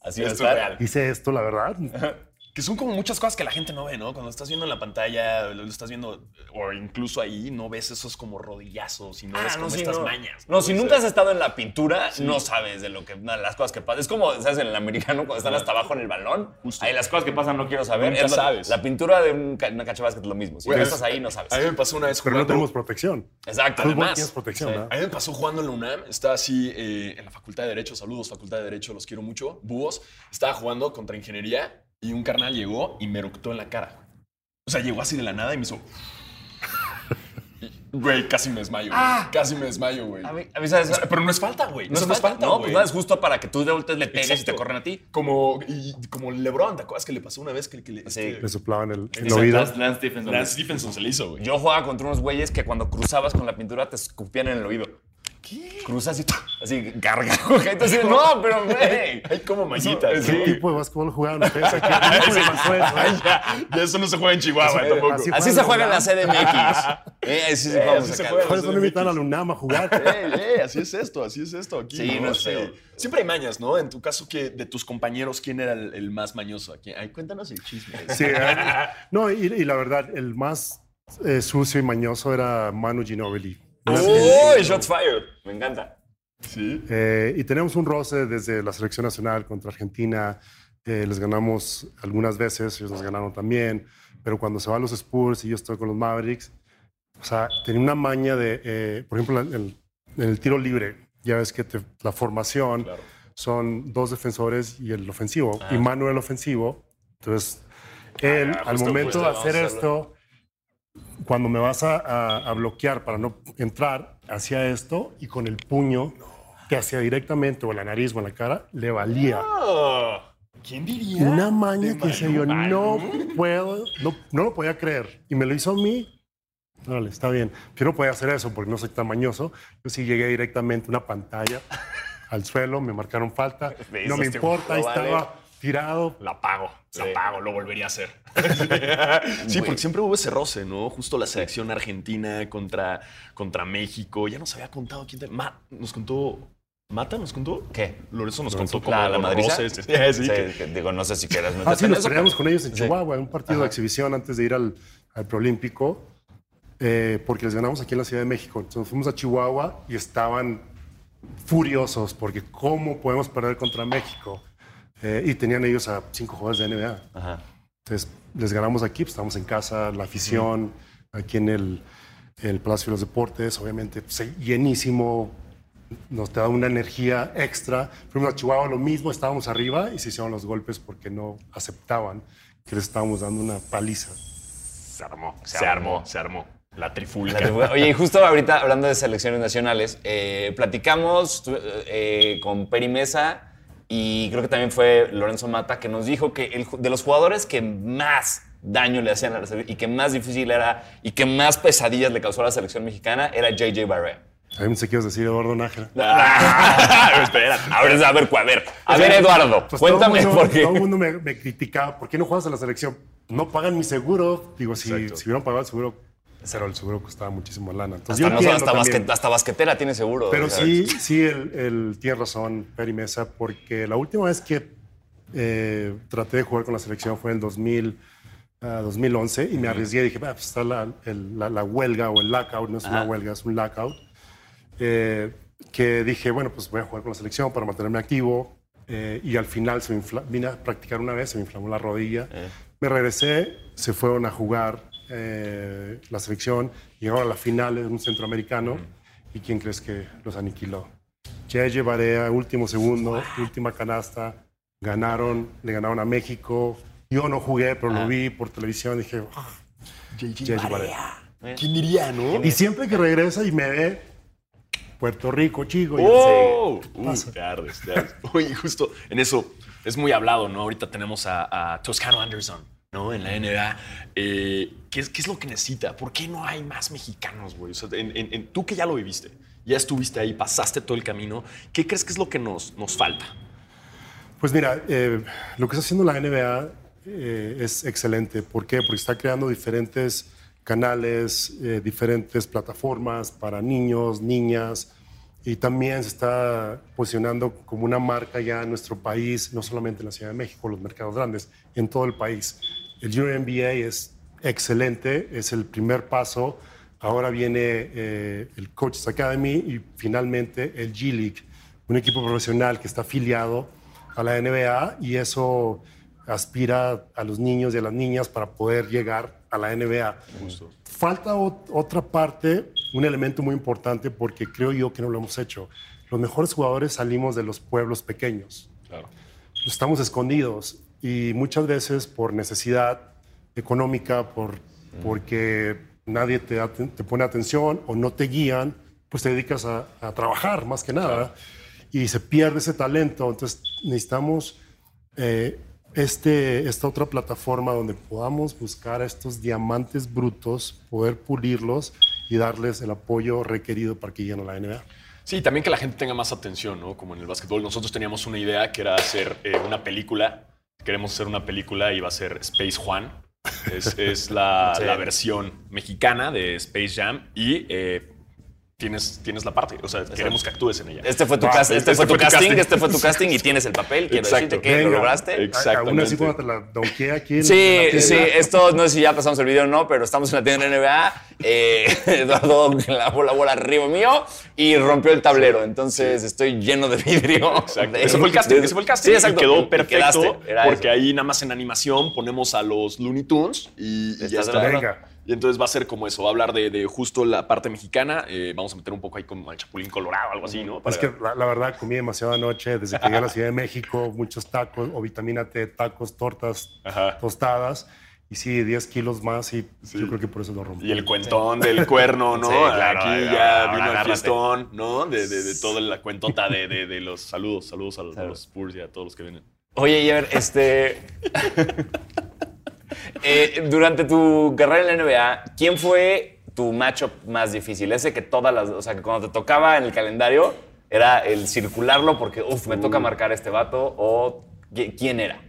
Así Esto es real. hice esto, la verdad. Que son como muchas cosas que la gente no ve, ¿no? Cuando estás viendo en la pantalla, lo lo estás viendo, o incluso ahí, no ves esos como rodillazos y no ves como sí, estas no. mañas. No, si nunca has estado en la pintura, no sabes de lo que na- las cosas que pasan. Es como, ¿sabes? En el americano, cuando están hasta abajo en el balón. Justo. Ahí las cosas que pasan no quiero saber. Nunca Es la- sabes. La pintura de un una cancha de básquet es lo mismo. Si no es- estás ahí, no sabes. A mí me pasó una vez Pero no jugando. tenemos protección. Exacto, además. tienes protección, Sí. ¿verdad? A mí me pasó jugando en la UNAM, estaba así eh, en la Facultad de Derecho, saludos Facultad de Derecho, los quiero mucho, búhos, estaba jugando contra ingeniería y un carnal llegó y me eructó en la cara. O sea, llegó así de la nada y me hizo... Güey, casi me desmayo, güey. Casi me desmayo, güey. A mí, a mí, ¿sabes? O sea, pero no es falta, güey. no Eso es no es falta, No, pues no es justo para que tú de voltees, le pegues y te corren a ti. Como, y, como LeBron, ¿te acuerdas que le pasó una vez que, que le, Sí. este, Le soplaban el, el Exacto. oído. Lance, Lance Stephenson. Lance Stephenson se le hizo, güey? Yo jugaba contra unos güeyes que cuando cruzabas con la pintura te escupían en el oído. ¿Qué? Cruzas y así, gargajo. así, no, pero güey. Hay como mañitas. ¿Qué Sí. tipo de básquetbol jugaban ustedes aquí? Eso, Ay, ¿eh? ya, ya eso no se juega en Chihuahua Eso- tampoco. así Así se juega en la CDMX. Eh, así se juega así se juega. Por eso no invitan a la UNAM a jugar. Ey, así es esto, así es esto. Aquí, Sí, no es feo. Siempre hay mañas, ¿no? En tu caso, que de tus compañeros, ¿quién era el, el más mañoso aquí? Ay, cuéntanos el chisme. Sí, eh, no, y, y la verdad, el más eh, sucio y mañoso era Manu Ginobili. ¡Uy! Shots fired. Me encanta. Sí. Eh, y tenemos un roce desde la selección nacional contra Argentina. Eh, les ganamos algunas veces, ellos nos ganaron también. Pero cuando se van los Spurs y yo estoy con los Mavericks, o sea, tenía una maña de, eh, por ejemplo, en el, en el tiro libre, ya ves que te- la formación Claro. son dos defensores y el ofensivo. Y Manu era el ofensivo. Entonces, él, Ah, al momento de hacer esto, cuando me vas a, a- a bloquear para no entrar, hacía esto y con el puño que hacía directamente o en la nariz o en la cara, le valía. Ah, ¿Quién diría? Una maña que decía yo, no puedo, no, no lo podía creer. Y me lo hizo a mí. Órale, está bien. Yo no podía hacer eso porque no soy tan mañoso. Yo sí llegué directamente a una pantalla al suelo, me marcaron falta. Me No me importa, ahí vale. estaba tirado. La pago, Sí. la pago, lo volvería a hacer. sí, porque siempre hubo ese roce, ¿no? Justo la selección argentina contra, contra México. Ya nos había contado quién te- Ma- nos contó. ¿Mata nos contó? ¿Qué? Lorenzo nos Lorenzo contó como ¿La, la roces. Sí, sí, Sí, que- que digo, no sé si quieras Ah, meterte sí, nos peleamos con ellos en. Chihuahua, en un partido de exhibición antes de ir al, al Preolímpico, eh, porque les ganamos aquí en la Ciudad de México. Entonces fuimos a Chihuahua y estaban furiosos porque cómo podemos perder contra México. Eh, y tenían ellos a cinco jugadores de NBA. Ajá. Entonces les ganamos aquí, pues, estamos en casa, la afición, aquí en el, el Palacio de los Deportes, obviamente pues, llenísimo, nos da una energía extra. Fuimos a Chihuahua lo mismo, estábamos arriba y se hicieron los golpes porque no aceptaban que les estábamos dando una paliza. Se armó, se, armó, se armó. La trifulca. Oye, y justo ahorita hablando de selecciones nacionales, eh, platicamos eh, con Peri Mesa y creo que también fue Lorenzo Mata que nos dijo que el de los jugadores que más daño le hacían a la selección y que más difícil era y que más pesadillas le causó a la selección mexicana era JJ Barrea. A mí me sé qué ibas a decir, Eduardo Nájera. Espera, a ver, a ver, a ver, a ver, Eduardo, Pues cuéntame todo el por qué. Todo el mundo me, me criticaba. ¿Por qué no juegas a la selección? No pagan mi seguro. Digo, si, Exacto. si hubieran pagado el seguro, pero el seguro costaba muchísimo lana. Entonces, Hasta, yo no hasta, basquet- hasta basquetera tiene seguro. Pero sí, sí, el, el- tiene razón, Peri Mesa, porque la última vez que eh, traté de jugar con la selección fue en 2000, ah, 2011 y me arriesgué. Dije, "Ah, pues está la, el- la- la huelga o el lockout, no es una Ajá. huelga, es un lockout. Eh, que dije, bueno, pues voy a jugar con la selección para mantenerme activo. eh, y al final se me vine a practicar una vez, se me inflamó la rodilla. Eh. Me regresé, se fueron a jugar eh, la selección, llegaron a la final en un centroamericano. ¿Y quién crees que los aniquiló? Yeye Barea, último segundo, última canasta. Ganaron, le ganaron a México. Yo no jugué, pero Ah. lo vi por televisión. Dije, "Ah, JJ Barea. Barea. ¿Quién diría, no? Y siempre que regresa y me ve, Puerto Rico, chico. ¡Oh! Uh, Pasa. te ardes, te ardes. Oye, justo en eso es muy hablado, ¿no? Ahorita tenemos a, a Toscano Anderson, ¿no? En la NBA. Eh, ¿qué, es, ¿Qué es lo que necesita? ¿Por qué no hay más mexicanos, güey? En- tú que ya lo viviste, ya estuviste ahí, pasaste todo el camino, ¿qué crees que es lo que nos, falta? Pues mira, eh, lo que está haciendo la NBA eh, es excelente. ¿Por qué? Porque está creando diferentes canales, diferentes plataformas para niños, niñas, y también se está posicionando como una marca ya en nuestro país, no solamente en la Ciudad de México, los mercados grandes, en todo el país. El Junior NBA es excelente, es el primer paso. Ahora viene eh, el Coaches Academy y finalmente el G League, un equipo profesional que está afiliado a la NBA y eso aspira a los niños y a las niñas para poder llegar a la NBA. Falta ot- otra parte, un elemento muy importante porque creo yo que no lo hemos hecho. Los mejores jugadores salimos de los pueblos pequeños. Claro. Estamos escondidos y muchas veces por necesidad económica, por, porque nadie te, te pone atención o no te guían, pues te dedicas a, a trabajar más que nada y se pierde ese talento. Entonces necesitamos eh, este, esta otra plataforma donde podamos buscar a estos diamantes brutos, poder pulirlos y darles el apoyo requerido para que lleguen a la NBA. Sí, también que la gente tenga más atención, ¿no? Como en el básquetbol. Nosotros teníamos una idea que era hacer eh, una película. Queremos hacer una película y va a ser Space Juan. Es, es la, Sí. la versión mexicana de Space Jam y eh, tienes, tienes la parte. O sea, queremos que actúes en ella. Este fue tu, Va, cas- este este fue tu fue tu casting, casting. este fue tu casting y tienes el papel. Quiero Exacto. decirte que lo Venga. lograste. Exactamente. Aún así, cuando te la donqué aquí. en Sí, la sí, esto no sé si ya pasamos el video o no, pero estamos en la tienda de NBA. Eh, Eduardo clavó la bola arriba mío y rompió el tablero. Entonces estoy lleno de vidrio. Exacto. De- ese fue el casting, de- ese fue el casting. Sí, exacto. Y quedó Y perfecto era porque eso. ahí nada más en animación ponemos a los Looney Tunes y, y ya está. Venga. Y entonces va a ser como eso, va a hablar de, de justo la parte mexicana. eh, vamos a meter un poco ahí como el Chapulín Colorado, algo así, ¿no? Es Para- que la, la verdad comí demasiado anoche desde que llegué a la Ciudad de México, muchos tacos o vitamina T, tacos, tortas, Ajá. tostadas. Y sí, 10 kilos más y Sí. yo creo que por eso lo rompí. Y el cuentón del cuerno, ¿no? Sí, claro, Aquí ya ahora vino el fiestón, ¿no? De, de, de toda la cuentota de, de, de los saludos, saludos a los, a los Spurs y a todos los que vienen. Oye, y a ver, este. Eh, durante tu carrera en la NBA, ¿quién fue tu matchup más difícil? Ese que todas las. O sea, que cuando te tocaba en el calendario era el circularlo porque, uff, me toca marcar a este vato o ¿qui- quién era?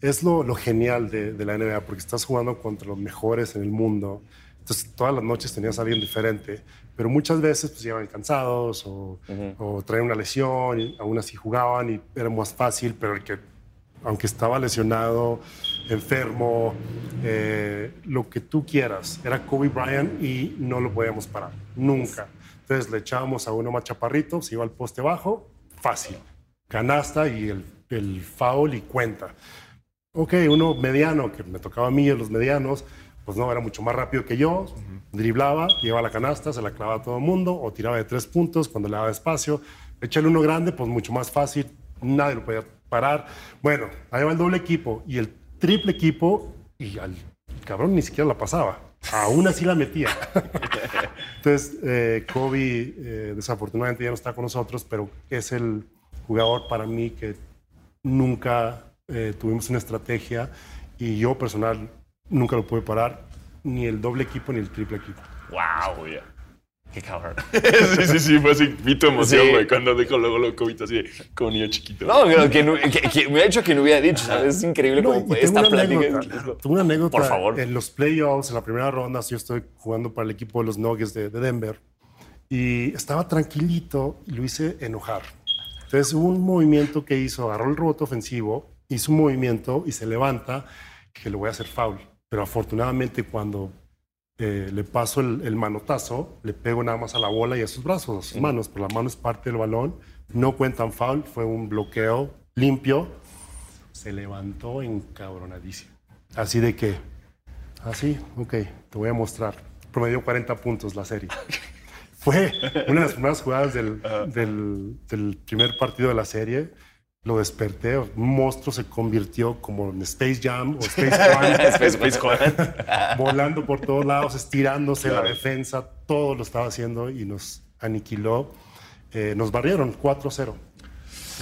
Es lo, lo genial de, de la NBA porque estás jugando contra los mejores en el mundo. Entonces, todas las noches tenías a alguien diferente, pero muchas veces pues llegaban cansados o, o traían una lesión y aún así jugaban y era más fácil, pero el que, aunque estaba lesionado, enfermo, eh, lo que tú quieras, era Kobe Bryant y no lo podíamos parar, nunca. Entonces le echábamos a uno más chaparrito, se iba al poste bajo, fácil. Canasta y el, el foul y cuenta. Ok, uno mediano, que me tocaba a mí, a los medianos, pues no, era mucho más rápido que yo, driblaba, llevaba la canasta, se la clavaba a todo el mundo, o tiraba de tres puntos cuando le daba espacio. Échale uno grande, pues mucho más fácil, nadie lo podía parar. Bueno, ahí va el doble equipo y el triple equipo, y al cabrón ni siquiera la pasaba. Aún así la metía. Entonces, eh, Kobe eh, desafortunadamente ya no está con nosotros, pero es el jugador para mí que nunca eh, tuvimos una estrategia y yo personal nunca lo pude parar, ni el doble equipo ni el triple equipo. ¡Wow! ¡Qué cabrón! sí, sí, sí, fue así, vi tu emoción, Sí. güey, cuando dijo luego lo COVID así, de, como niño chiquito. No, pero que, que- que me ha hecho que no hubiera dicho, ¿sabes? Es increíble No, fue tengo esta plática. anécdota, tengo una anécdota. Por favor. En los playoffs, en la primera ronda, yo estoy jugando para el equipo de los Nuggets de, de Denver y estaba tranquilito y lo hice enojar. Entonces hubo un movimiento que hizo, agarró el rebote ofensivo, hizo un movimiento y se levanta, que le voy a hacer foul. Pero afortunadamente cuando eh, le paso el, el manotazo, le pego nada más a la bola y a sus brazos, a sus manos, pero la mano es parte del balón. No cuentan foul, fue un bloqueo limpio. Se levantó encabronadísimo. Así de que, así, ok, te voy a mostrar. Promedió 40 puntos la serie. Fue una de las primeras jugadas del, del, del primer partido de la serie. Lo desperté, un monstruo se convirtió como en Space Jam o Space Jam volando por todos lados, estirándose la defensa, todo lo estaba haciendo y nos aniquiló. Eh, nos barrieron 4-0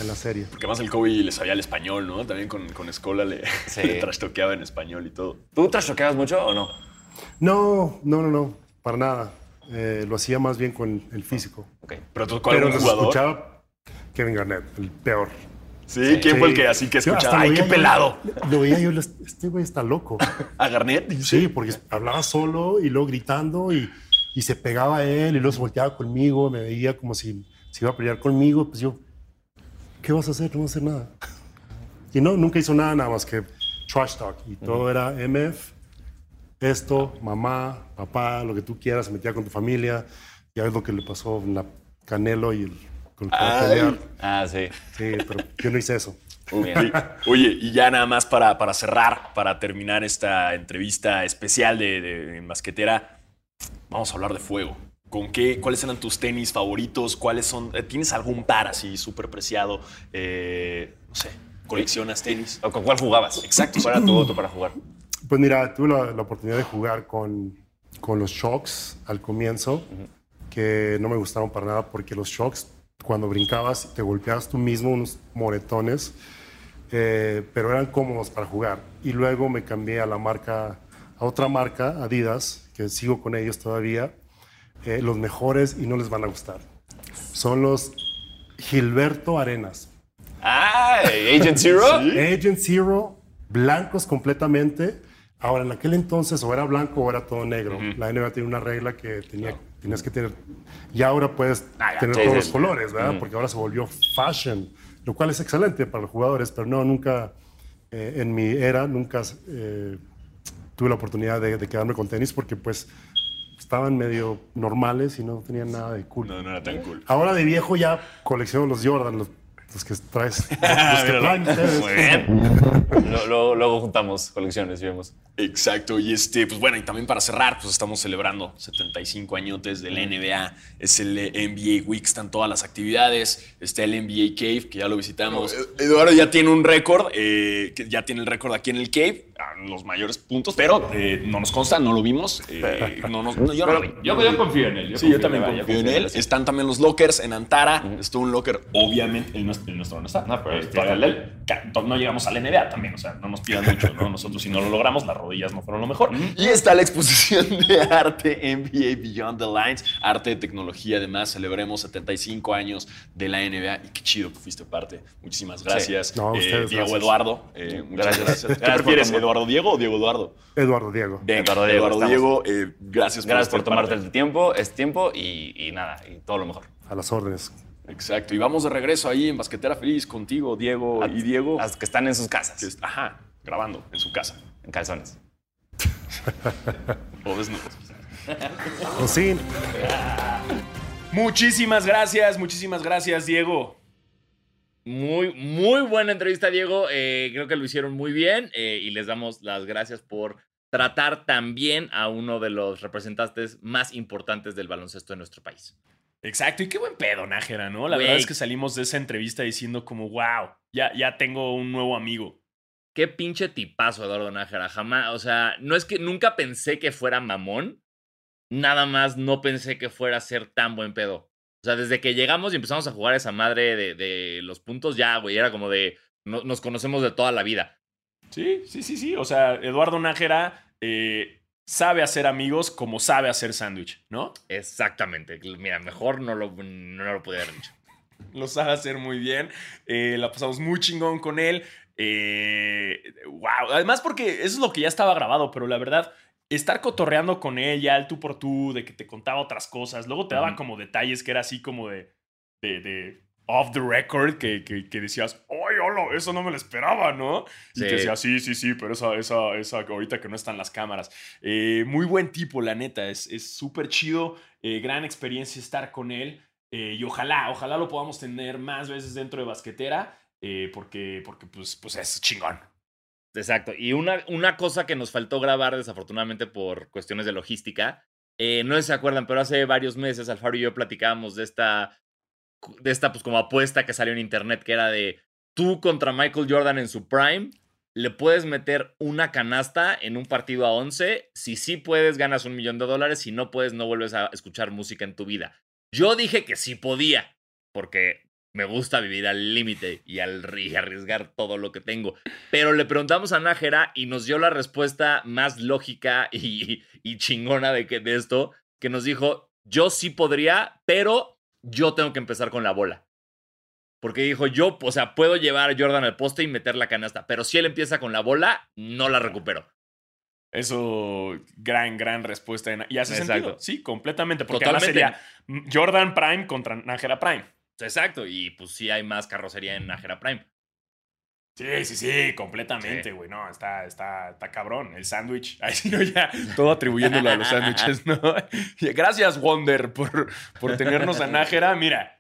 en la serie. Porque además el Kobe le sabía el español, ¿no? También con, con Escola le, Sí. le trastoqueaba en español y todo. ¿Tú trashoqueabas mucho o no? No, no, no, no, para nada. Eh, lo hacía más bien con el físico. Ok. Pero tú, ¿cuál Pero era un jugador? escuchaba Kevin Garnett, el peor. Sí, ¿quién fue el Sí. que así que escuchaba? ¡Ay, qué yo- pelado! Lo veía yo, este güey está loco. ¿A Garnett? dice? Sí, porque hablaba solo y luego gritando y, y se pegaba a él y luego se volteaba conmigo, me veía como si se iba a pelear conmigo. Pues yo, ¿qué vas a hacer? No vas a hacer nada. Y no, nunca hizo nada, nada más que trash talk. Y todo era MF, esto, mamá, papá, lo que tú quieras, se metía con tu familia. Ya ves lo que le pasó la Canelo y el, con pelear. Ah, sí. Sí, pero yo no hice eso. Oye, y ya nada más para, para cerrar, para terminar esta entrevista especial de, de Basquetera, vamos a hablar de fuego. ¿Con qué, ¿Cuáles eran tus tenis favoritos? ¿Cuáles son? eh, ¿Tienes algún par así súper preciado? Eh, no sé, ¿coleccionas tenis? ¿O ¿Con cuál jugabas? Exacto. ¿Cuál era tu voto para jugar? Pues mira, tuve la, la oportunidad de jugar con, con los Shocks al comienzo, que no me gustaron para nada porque los Shocks, cuando brincabas, te golpeabas tú mismo unos moretones, eh, pero eran cómodos para jugar. Y luego me cambié a la marca, a otra marca, Adidas, que sigo con ellos todavía, eh, los mejores y no les van a gustar. Son los Gilberto Arenas. Ah, Agent Zero. Agent Zero, blancos completamente. Ahora, en aquel entonces o era blanco o era todo negro. La NBA tiene una regla que tenía, tenías que tener. Y ahora puedes tener sí, todos los colores, ¿verdad? Porque ahora se volvió fashion, lo cual es excelente para los jugadores, pero no, nunca, eh, en mi era, nunca eh, tuve la oportunidad de, de quedarme con tenis porque, pues, estaban medio normales y no tenían nada de cool. No, no era tan cool. Ahora de viejo ya colecciono los Jordan, los, los que traes, los que Míralo. traen ustedes. Muy bien. Lo- lo- luego juntamos colecciones y vemos. Exacto, y este, pues bueno, y también para cerrar, pues estamos celebrando 75 añotes de la NBA, es el eh, NBA Week, están todas las actividades, está el NBA Cave, que ya lo visitamos. Eduardo ya tiene un récord, eh, ya tiene el récord aquí en el Cave, a los mayores puntos, pero eh, no nos consta, no lo vimos, eh, no nos- no, yo no lo vi. Yo, yo confío en él. Sí, yo también confío en él. Están también los lockers en Antara. Está un locker, obviamente, el nuestro, el nuestro no está. No, pero Eh, ca- no llegamos al NBA también, o sea, no nos pidan mucho, ¿no? Nosotros si no lo logramos, las rodillas no fueron lo mejor. Y está la exposición de arte NBA Beyond the Lines, arte de tecnología, además, celebremos 75 años de la NBA y qué chido que fuiste parte. Muchísimas gracias. No, Eh, ustedes, Diego gracias. Eduardo, eh, muchas Gracias. gracias. ¿Qué Gracias por prefieres, tomar- Eduardo Diego o Diego Eduardo? Eduardo Diego. Venga, Eduardo Diego, Eduardo. Diego, eh, gracias por Gracias por tomarte parte. el tiempo, es tiempo y, y nada, y todo lo mejor. A las órdenes. Exacto. Y vamos de regreso ahí en Basquetera Feliz contigo, Diego y Diego. Las que están en sus casas, Ajá, grabando en su casa. en calzones. O desnudos. O sí, Muchísimas gracias, muchísimas gracias, Diego. Muy, muy buena entrevista, Diego. Eh, creo que lo hicieron muy bien eh, y les damos las gracias por tratar también a uno de los representantes más importantes del baloncesto de nuestro país. Exacto, y qué buen pedo, Nájera, ¿no? La verdad es que salimos de esa entrevista diciendo como, wow, ya, ya tengo un nuevo amigo. Qué pinche tipazo, Eduardo Nájera. Jamás, o sea, no es que nunca pensé que fuera mamón, nada más no pensé que fuera a ser tan buen pedo. O sea, desde que llegamos y empezamos a jugar esa madre de, de los puntos, ya, güey, era como de, no- nos conocemos de toda la vida. Sí, sí, sí, sí. O sea, Eduardo Nájera eh, sabe hacer amigos como sabe hacer sándwich, ¿no? Exactamente. Mira, mejor no lo, no lo pude haber dicho. lo sabe hacer muy bien. Eh, la pasamos muy chingón con él. Eh, wow. Además, porque eso es lo que ya estaba grabado, pero la verdad, estar cotorreando con él ya al tú por tú, de que te contaba otras cosas, luego te daba como detalles que era así como de. de, de off the record, que, que, que decías, ¡ay, Eso no me lo esperaba, ¿no? Y Sí. que decía, sí, sí, sí, pero esa, esa, esa, ahorita que no están las cámaras. Eh, muy buen tipo, la neta, es es súper chido, eh, gran experiencia estar con él. Eh, y ojalá, ojalá lo podamos tener más veces dentro de basquetera, porque, porque pues, pues es chingón. Exacto. Y una, una cosa que nos faltó grabar, desafortunadamente por cuestiones de logística, eh, no sé si se acuerdan, pero hace varios meses Alfaro y yo platicábamos de esta, de esta pues como apuesta que salió en internet, que era de tú contra Michael Jordan en su prime, le puedes meter una canasta en un partido a 11, si sí puedes ganas un millón de dólares, si no puedes no vuelves a escuchar música en tu vida. Yo dije que sí podía, porque me gusta vivir al límite y, al, arriesgar todo lo que tengo. Pero le preguntamos a Nájera y nos dio la respuesta más lógica y, y chingona de, que, de esto, que nos dijo, yo sí podría, pero yo tengo que empezar con la bola. Porque dijo, yo, o sea, puedo llevar a Jordan al poste y meter la canasta, pero si él empieza con la bola, no la recupero. Eso, gran, gran respuesta. Y hace Exacto. sentido. Sí, completamente. Porque además Totalmente. sería Jordan Prime contra Nájera Prime. Exacto, y pues sí hay más carrocería en Nájera Prime. Sí, sí, sí, completamente, güey. No, está, está, está cabrón. El sándwich. Ahí sí, yo ya todo atribuyéndolo a los sándwiches, ¿no? Gracias, Wonder, por, por tenernos a Nájera. Mira,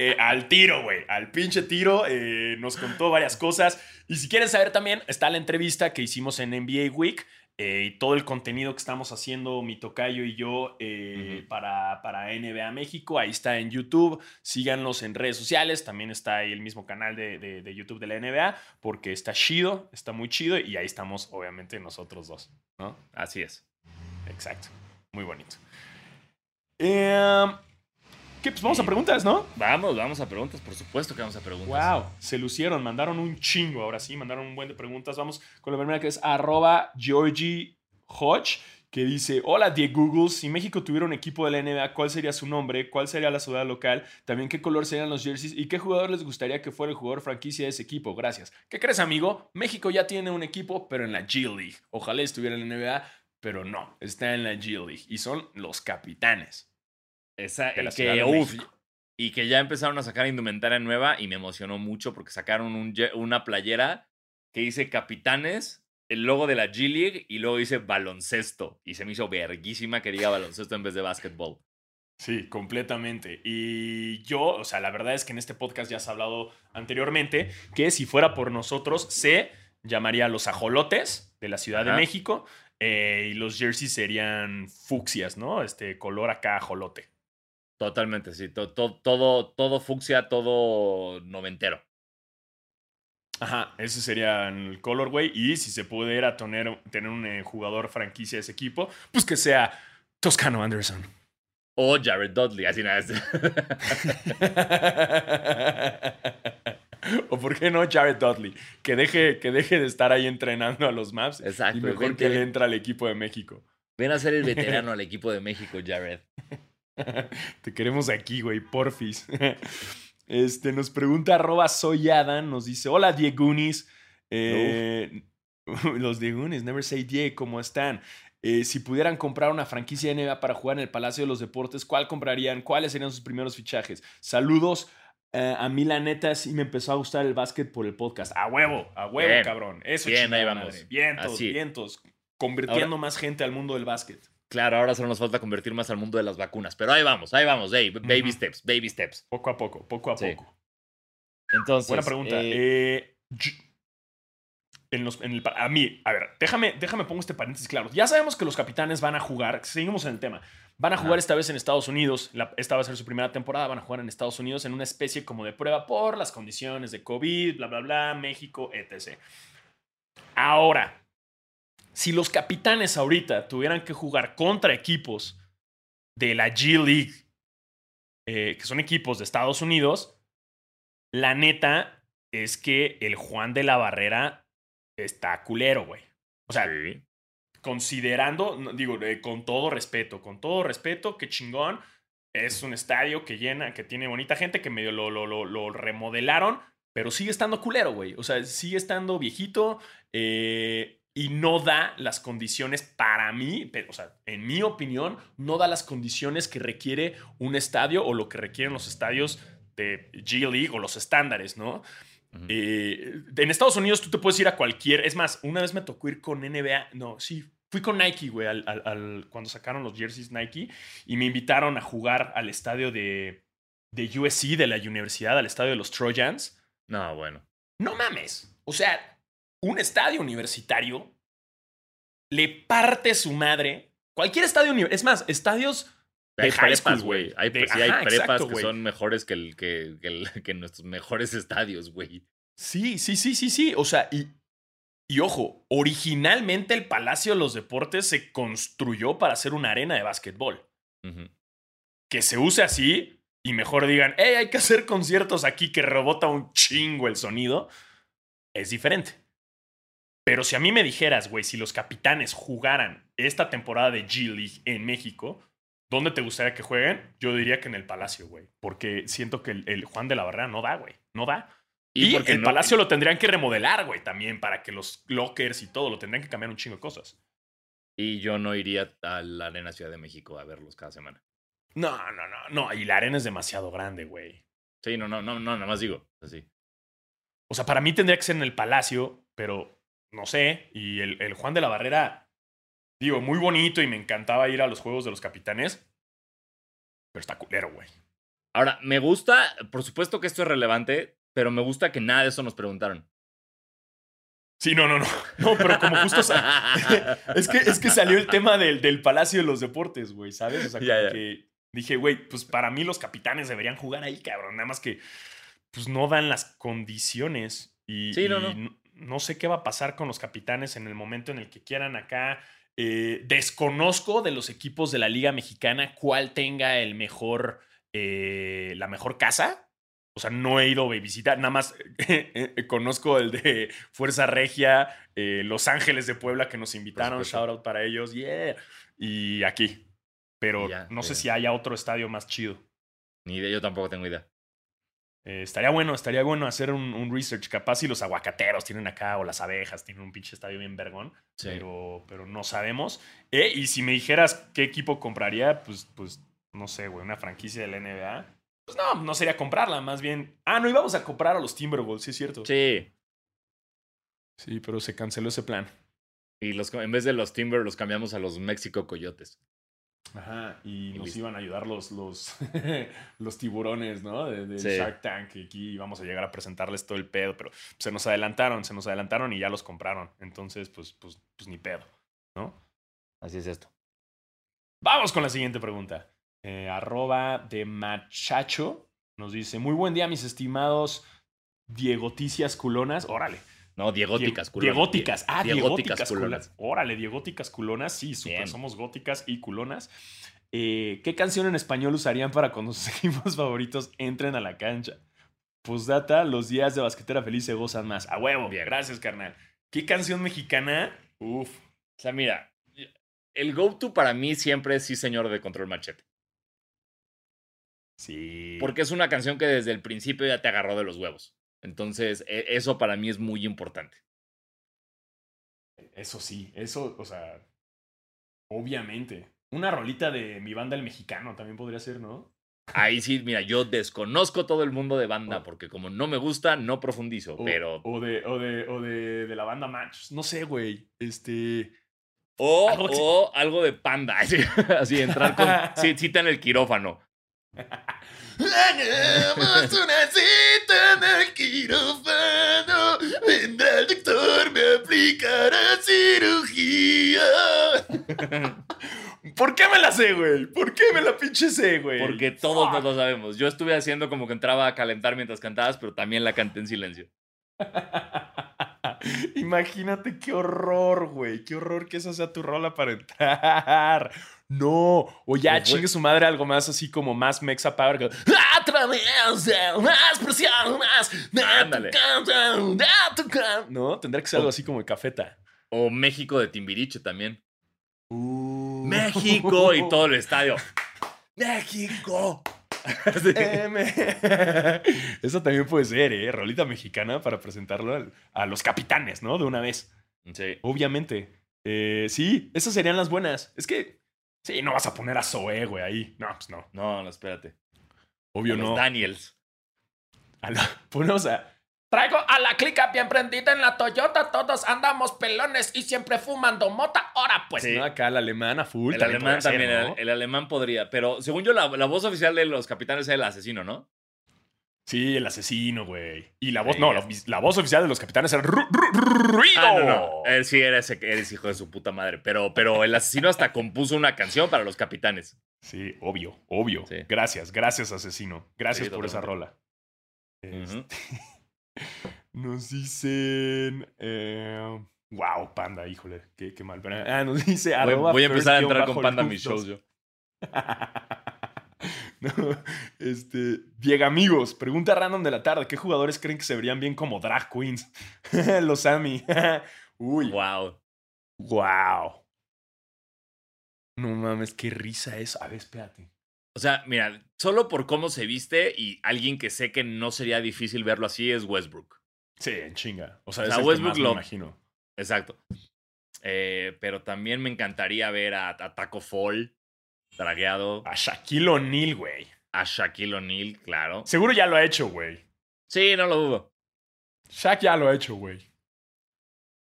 eh, al tiro, güey. Al pinche tiro. eh, nos contó varias cosas. Y si quieren saber también, está la entrevista que hicimos en NBA Week. Eh, y todo el contenido que estamos haciendo, mi tocayo y yo, eh, para, para NBA México. Ahí está en YouTube. Síganos en redes sociales. También está ahí el mismo canal de, de- de YouTube de la NBA. Porque está chido, está muy chido. Y ahí estamos, obviamente, nosotros dos. ¿no? Así es. Exacto. Muy bonito. Em, ¿Qué? Pues vamos a preguntas, ¿no? Vamos, vamos a preguntas, por supuesto que vamos a preguntas. Wow, se lucieron, mandaron un chingo, ahora sí, mandaron un buen de preguntas. Vamos con la primera que es arroba Georgie Hodge, que dice, hola Diego Google, si México tuviera un equipo de la NBA, ¿cuál sería su nombre? ¿Cuál sería la ciudad local? También qué color serían los jerseys y qué jugador les gustaría que fuera el jugador franquicia de ese equipo. Gracias. ¿Qué crees, amigo? México ya tiene un equipo, pero en la G League. Ojalá estuviera en la NBA, pero no, está en la G League y son los capitanes. Esa, de la y Ciudad que, uf, y que ya empezaron a sacar indumentaria nueva y me emocionó mucho porque sacaron un una playera que dice Capitanes, el logo de la G League y luego dice baloncesto. Y se me hizo verguísima que diga baloncesto en vez de básquetbol. Sí, completamente. Y yo, o sea, la verdad es que en este podcast ya se ha hablado anteriormente que si fuera por nosotros, se llamaría los ajolotes de la Ciudad de. México eh, y los jerseys serían fucsias, ¿no? Este color acá ajolote. Totalmente, sí. to- to- todo, todo fucsia, todo noventero. Ajá, ese sería el colorway. Y si se pudiera tener, tener un eh, jugador franquicia de ese equipo, pues que sea Toscano Anderson. O Jared Dudley, así nada. o por qué no Jared Dudley, que deje, que deje de estar ahí entrenando a los Maps Exacto, y mejor vente, que le entra al equipo de México. Ven a ser el veterano al equipo de México, Jared. Te queremos aquí, güey, porfis. Este, nos pregunta arroba soyadan, nos dice, hola Diegunis. Eh, los Diegunis, never say Die, ¿cómo están? Eh, si pudieran comprar una franquicia de NBA para jugar en el Palacio de los Deportes, ¿cuál comprarían? ¿Cuáles serían sus primeros fichajes? Saludos. Eh, a mí la neta sí me empezó a gustar el básquet por el podcast. A huevo, a huevo, Bien. cabrón. Eso Bien, ahí vamos. madre. Vientos, Así. vientos. Convirtiendo más gente al mundo del básquet. Claro, ahora solo nos falta convertir más al mundo de las vacunas. Pero ahí vamos, ahí vamos. Hey, baby steps, baby steps. Poco a poco, poco a Sí. poco. Entonces. Buena pregunta. eh, Eh, en los- en el a mí, a ver, déjame, déjame pongo este paréntesis claro. Ya sabemos que los capitanes van a jugar, seguimos en el tema, van a jugar Ajá. esta vez en Estados Unidos, la- esta va a ser su primera temporada, van a jugar en Estados Unidos en una especie como de prueba por las condiciones de COVID, bla, bla, bla, México, etc. Ahora, si los capitanes ahorita tuvieran que jugar contra equipos de la G League, eh, que son equipos de Estados Unidos, la neta es que el Juan de la Barrera está culero, güey. O sea, sí. considerando, digo, eh, con todo respeto, con todo respeto, que chingón. Es un estadio que llena, que tiene bonita gente, que medio lo, lo, lo, lo remodelaron, pero sigue estando culero, güey. O sea, sigue estando viejito eh, y no da las condiciones para mí, pero, o sea, en mi opinión, no da las condiciones que requiere un estadio o lo que requieren los estadios de G League o los estándares, ¿no? Eh, en Estados Unidos tú te puedes ir a cualquier. Es más, una vez me tocó ir con NBA. No, sí. Fui con Nike, güey, al, al- al- cuando sacaron los jerseys Nike y me invitaron a jugar al estadio de, de USC, de la universidad, al estadio de los Trojans. No, bueno. No mames. O sea, un estadio universitario le parte su madre. Cualquier estadio universitario. Es más, estadios de Hay high prepas, güey. Hay, De- sí, hay prepas exacto, que son mejores que, el, que, que, el- que nuestros mejores estadios, güey. Sí, sí, sí, sí, sí. O sea, y, y ojo, originalmente el Palacio de los Deportes se construyó para ser una arena de básquetbol. Que se use así y mejor digan, hey, hay que hacer conciertos aquí que rebota un chingo el sonido, es diferente. Pero si a mí me dijeras, güey, si los capitanes jugaran esta temporada de G League en México, ¿dónde te gustaría que jueguen? Yo diría que en el Palacio, güey. Porque siento que el, el Juan de la Barrera no da, güey. No da. Y, porque el no- Palacio lo tendrían que remodelar, güey, también para que los lockers y todo lo tendrían que cambiar un chingo de cosas. Y yo no iría a la Arena Ciudad de México a verlos cada semana. No, no, no, no. Y la arena es demasiado grande, güey. Sí, no, no, no, no, nada más digo. Así. O sea, para mí tendría que ser en el Palacio, pero no sé. Y el, el Juan de la Barrera, digo, muy bonito y me encantaba ir a los juegos de los capitanes. Pero está culero, güey. Ahora, me gusta, por supuesto que esto es relevante, pero me gusta que nada de eso nos preguntaron. Sí, no, no, no. No, pero como justo. es, que, es que salió el tema del, del Palacio de los Deportes, güey, ¿sabes? O sea, ya. que dije, güey, pues para mí los capitanes deberían jugar ahí, cabrón. Nada más que, pues no dan las condiciones. Y, Sí, no, y no. No sé qué va a pasar con los capitanes en el momento en el que quieran acá. Eh, desconozco de los equipos de la Liga Mexicana cuál tenga el mejor, eh, la mejor casa. O sea, no he ido a visitar, nada más eh, conozco el de Fuerza Regia, eh, Los Ángeles de Puebla que nos invitaron, shout out para ellos, yeah. Y aquí. Pero Ya, no sé si haya otro estadio más chido. Ni idea, yo tampoco tengo idea. Eh, estaría bueno, estaría bueno hacer un, un research. Capaz si los aguacateros tienen acá o las abejas tienen un pinche estadio bien vergón, Sí. pero, pero no sabemos. Eh, y si me dijeras qué equipo compraría, pues, pues no sé, güey, una franquicia de la NBA. Pues no, no sería comprarla, más bien. Ah, no íbamos a comprar a los Timberwolves, sí es cierto. Sí. Sí, pero se canceló ese plan. Y los, en vez de los Timber, los cambiamos a los México Coyotes. Ajá, y Y nos listo. iban a ayudar los, los, los tiburones, ¿no? De, de Sí. Shark Tank. Y aquí íbamos a llegar a presentarles todo el pedo, pero se nos adelantaron, se nos adelantaron y ya los compraron. Entonces, pues, pues, pues ni pedo, ¿no? Así es esto. Vamos con la siguiente pregunta. Eh, arroba de machacho nos dice, muy buen día, mis estimados Diegoticias culonas. Órale. No, Diegóticas, Die- culonas. Diegóticas. Ah, Diegóticas diegóticas culonas. culonas. Órale, diegóticas culonas. Sí. Somos góticas y culonas. Eh, ¿Qué canción en español usarían para cuando sus equipos favoritos entren a la cancha? Postdata, los días de basquetera feliz se gozan más. A huevo. Bien. Gracias, carnal. ¿Qué canción mexicana? Uf. O sea, mira, el go-to para mí siempre es Sí Señor de Control Machete. Sí. Porque es una canción que desde el principio ya te agarró de los huevos. Entonces, e- eso para mí es muy importante. Eso sí, eso, o sea, obviamente. Una rolita de mi banda el mexicano también podría ser, ¿no? Ahí sí, mira, yo desconozco todo el mundo de banda porque como no me gusta, no profundizo, O, pero... O de, o de, o de, de la banda Match. No sé, güey. Este. O algo o algo de panda, así, así entrar con sí, cita en el quirófano. Hagamos una cita en el quirófano. Vendrá el doctor, me aplicará cirugía. ¿Por qué me la sé, güey? ¿Por qué me la pinche sé, güey? Porque todos Fuck. nos lo sabemos. Yo estuve haciendo como que entraba a calentar mientras cantabas, pero también la canté en silencio. Imagínate qué horror, güey. Qué horror que esa sea tu rola para entrar. No. O ya Pues, chingue su madre algo más así como más Mexa Power. que, A través de más presión, más. de tu Ándale. canto, de tu can-". No, tendría que ser algo así como de cafeta. O México de Timbiriche también. Uh. México y todo el estadio. México. Sí. Eso también puede ser, ¿eh? Rolita mexicana para presentarlo al- a los capitanes, ¿no? De una vez. Sí. Obviamente. Eh, sí, esas serían las buenas. Es que, sí, no vas a poner a Zoe, güey, ahí. No, pues no. No, no, espérate. Obvio A los no. Daniels. A la- ponemos a. Traigo a la clica bien prendida en la Toyota. Todos andamos pelones y siempre fumando mota. Ahora, pues, Sí. ¿no? Acá la alemana full. El alemán ser, también, ¿no? el, el alemán podría. Pero según yo, la, la voz oficial de los capitanes es el asesino, ¿no? Sí, el asesino, güey. Y la voz, Sí. no, la, la voz oficial de los capitanes era Ru- Ru- Ru- Ruido. Ah, no, no. Él sí eres, eres hijo de su puta madre. Pero, pero el asesino hasta compuso una canción para los capitanes. Sí, obvio, obvio. Sí. Gracias, gracias, asesino. Gracias Sí, por esa rola. Ujú. Nos dicen. Eh, wow, panda, híjole, qué, qué mal. Ah, nos dice. Voy, voy a empezar a entrar con Panda a mis shows yo. No, este, Diego amigos, pregunta random de la tarde. ¿Qué jugadores creen que se verían bien como drag queens? Los Ami. Uy, Wow. wow. No mames, qué risa eso. A ver, espérate. O sea, mira, solo por cómo se viste y alguien que sé que no sería difícil verlo así es Westbrook. Sí, en chinga. O sea, O es sea, Westbrook lo- imagino. Exacto. Eh, pero también me encantaría ver a, a Taco Fall dragueado, A Shaquille O'Neal, güey. a Shaquille O'Neal, claro. Seguro ya lo ha hecho, güey. Sí, no lo dudo. Shaq ya lo ha hecho, güey.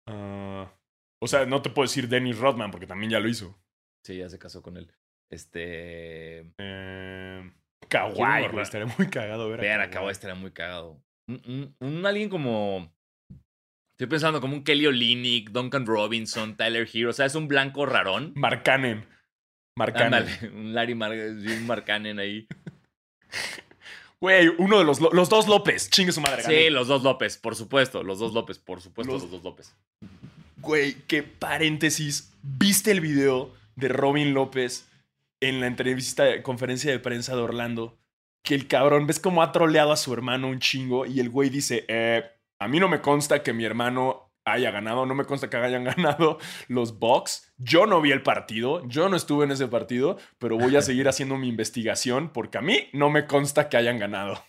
Ah, o sea, no te puedo decir Dennis Rodman porque también ya lo hizo. Sí, ya se casó con él. Este. Eh, ¿Quién Kawhi, güey. Estaría muy cagado ver a Ver a Kawhi. Estaría muy cagado. Un, un- un alguien como. Estoy pensando como un Kelly Olynyk, Duncan Robinson, Tyler Hero. O sea, es un blanco rarón. Mark Cannon. Mark Cannon. Ándale, un Larry Mar un Marcanen ahí. Güey, uno de los, Lo- los dos López. Chingue su madre. Sí, gané. los dos López, por supuesto. Los dos López, por supuesto, Los- los, dos López. Güey, qué paréntesis. ¿Viste el video de Robin López en la entrevista, de conferencia de prensa de Orlando? Que el cabrón, ¿ves cómo ha troleado a su hermano un chingo? Y el güey dice, eh, a mí no me consta que mi hermano haya ganado, no me consta que hayan ganado los Bucks. Yo no vi el partido, yo no estuve en ese partido, pero voy a seguir haciendo mi investigación porque a mí no me consta que hayan ganado.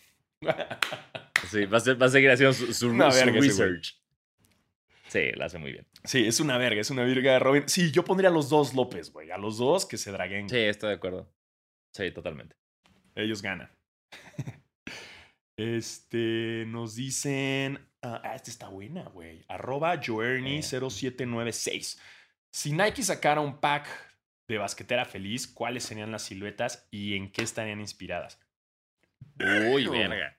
Sí, va a, ser- va a seguir haciendo su, su- su research. Sí, lo hace muy bien. Sí, es una verga, es una verga de Robin. Sí, yo pondría a los dos López, güey, a los dos que se draguen. Sí, estoy de acuerdo. Sí, totalmente. Ellos ganan. este, nos dicen. Ah, ah, esta está buena, güey. Arroba Journey0796. Si Nike sacara un pack de basquetera feliz, ¿cuáles serían las siluetas y en qué estarían inspiradas? Uy, verga.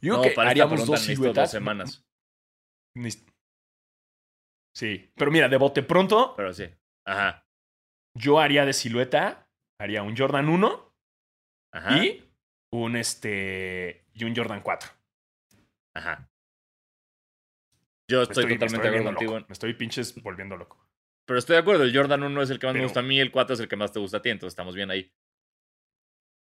Yo No, que para haríamos dos siluetas. dos semanas. Sí, pero mira, de bote pronto, Pero sí. Ajá. yo haría de silueta, haría un Jordan 1 Ajá. y un este y un Jordan 4. Ajá. Yo estoy, me totalmente de acuerdo contigo. loco. Me estoy pinches volviendo loco. Pero estoy de acuerdo. El Jordan 1 es el que más me gusta a mí, el 4 es el que más te gusta a ti. Entonces estamos bien ahí.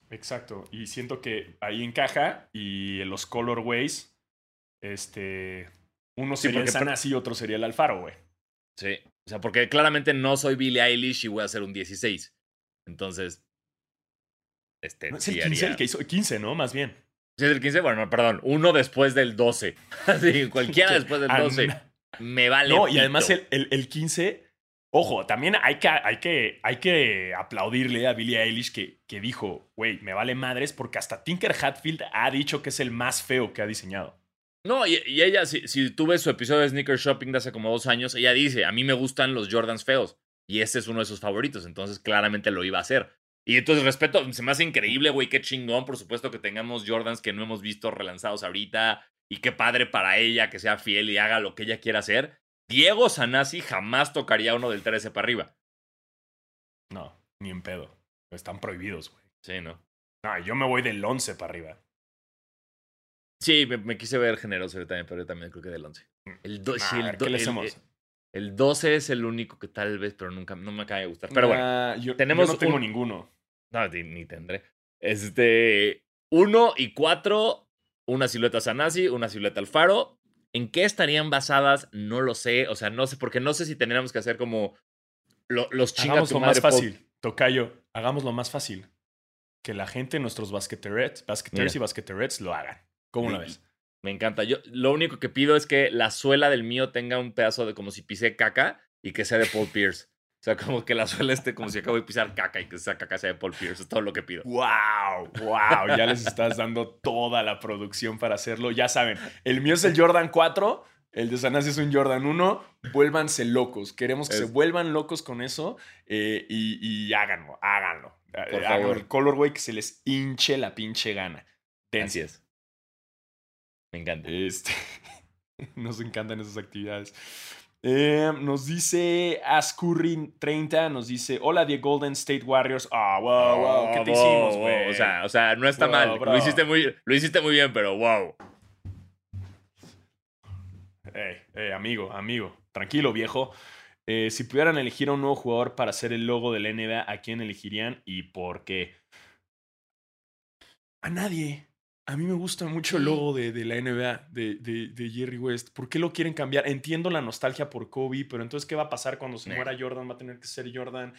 Exacto. Y siento que ahí encaja. Y los colorways, este. Uno Sí, sería el Sanasi y otro sería el Alfaro, güey. Sí. O sea, porque claramente no soy Billie Eilish y voy a hacer un 16. Entonces. Este. No, es sí el 15 haría- el que hizo. 15, ¿no? Más bien. ¿Sí es el 15? Bueno, no, perdón. Uno después del 12. Así, cualquiera Que- después del ah, 12. Me vale. No, y además el, el, el 15. Ojo, también hay que, hay que, hay que aplaudirle a Billie Eilish que, que dijo, güey, me vale madres porque hasta Tinker Hatfield ha dicho que es el más feo que ha diseñado. No, y, y ella, si, si tú ves su episodio de Sneaker Shopping de hace como dos años, ella dice, a mí me gustan los Jordans feos. Y este es uno de sus favoritos, entonces claramente lo iba a hacer. Y entonces respeto, se me hace increíble, güey, qué chingón, por supuesto que tengamos Jordans que no hemos visto relanzados ahorita. Y qué padre para ella que sea fiel y haga lo que ella quiera hacer. Diego Sanasi jamás tocaría uno del 13 para arriba. No, ni en pedo. Están prohibidos, güey. Sí, ¿no? No, yo me voy del 11 para arriba. Sí, me, me quise ver generoso yo también, pero yo también creo que del 11. El, do- Nah, sí, a el, ¿qué le hacemos? el 12 es el único que tal vez, pero nunca no me acaba de gustar. Pero bueno. Yo, tenemos yo no tengo un- ninguno. No, ni, ni tendré. Este. Uno y cuatro. Una silueta Sanasi, una silueta Alfaro. ¿En qué estarían basadas? No lo sé. O sea, no sé, porque no sé si tendríamos que hacer como lo- los chingas Hagámoslo más fácil. Tocayo, hagámoslo más fácil. Que la gente, nuestros basqueterets, basqueters Mira. y basqueterets lo hagan. ¿Cómo Y- ves? Me encanta. Yo lo único que pido es que la suela del mío tenga un pedazo de como si pisé caca y que sea de Paul Pierce. O sea, como que la suela esté como si acabo de pisar caca y que esa caca sea de Paul Pierce. Es todo lo que pido. ¡Wow! ¡Wow! Ya les estás dando toda la producción para hacerlo. Ya saben, el mío es el Jordan 4, el de Sanasi es un Jordan 1. Vuélvanse locos. Queremos que Es- se vuelvan locos con eso eh, y, y háganlo, háganlo. Por favor. el colorway que se les hinche la pinche gana. Así es. Me encanta. Este, nos encantan esas actividades. Eh, nos dice Ascurrin30, nos dice, hola, The Golden State Warriors. Ah, wow, wow, ¿qué te hicimos, wow, güey? O sea, o sea, no está Wow, mal. bro. Lo hiciste, muy, lo hiciste muy bien, pero wow. Ey, ey, amigo, amigo, tranquilo, viejo. Eh, si pudieran elegir a un nuevo jugador para hacer el logo de la NBA, ¿a quién elegirían y por qué? A nadie. A mí me gusta mucho el logo de, de la NBA, de, de- de Jerry West. ¿Por qué lo quieren cambiar? Entiendo la nostalgia por Kobe, pero entonces, ¿qué va a pasar cuando se muera Jordan? Va a tener que ser Jordan.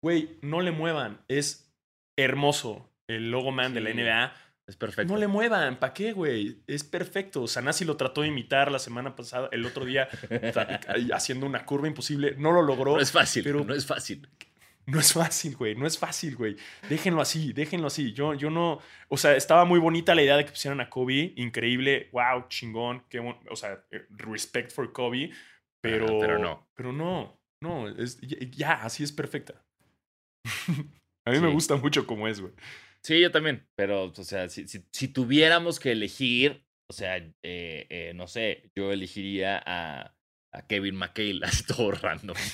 Güey, no le muevan. Es hermoso el logo man de la. NBA. Es perfecto. No le muevan, ¿para qué, güey? Es perfecto. Sanasi lo trató de imitar la semana pasada, el otro día, haciendo una curva imposible. No lo logró. No es fácil, pero- no es fácil. No es fácil, güey. No es fácil, güey. Déjenlo así, déjenlo así. Yo, yo no. O sea, estaba muy bonita la idea de que pusieran a Kobe. Increíble. Wow, chingón. Qué bon- o sea, eh, respect for Kobe. Pero. Ajá, pero no. Pero no. No. Es, ya, ya, así es perfecta. a mí me gusta mucho como es, güey. Sí, yo también. Pero, o sea, si, si- si tuviéramos que elegir, o sea, eh, eh, no sé, yo elegiría a, a Kevin McHale, así todo random.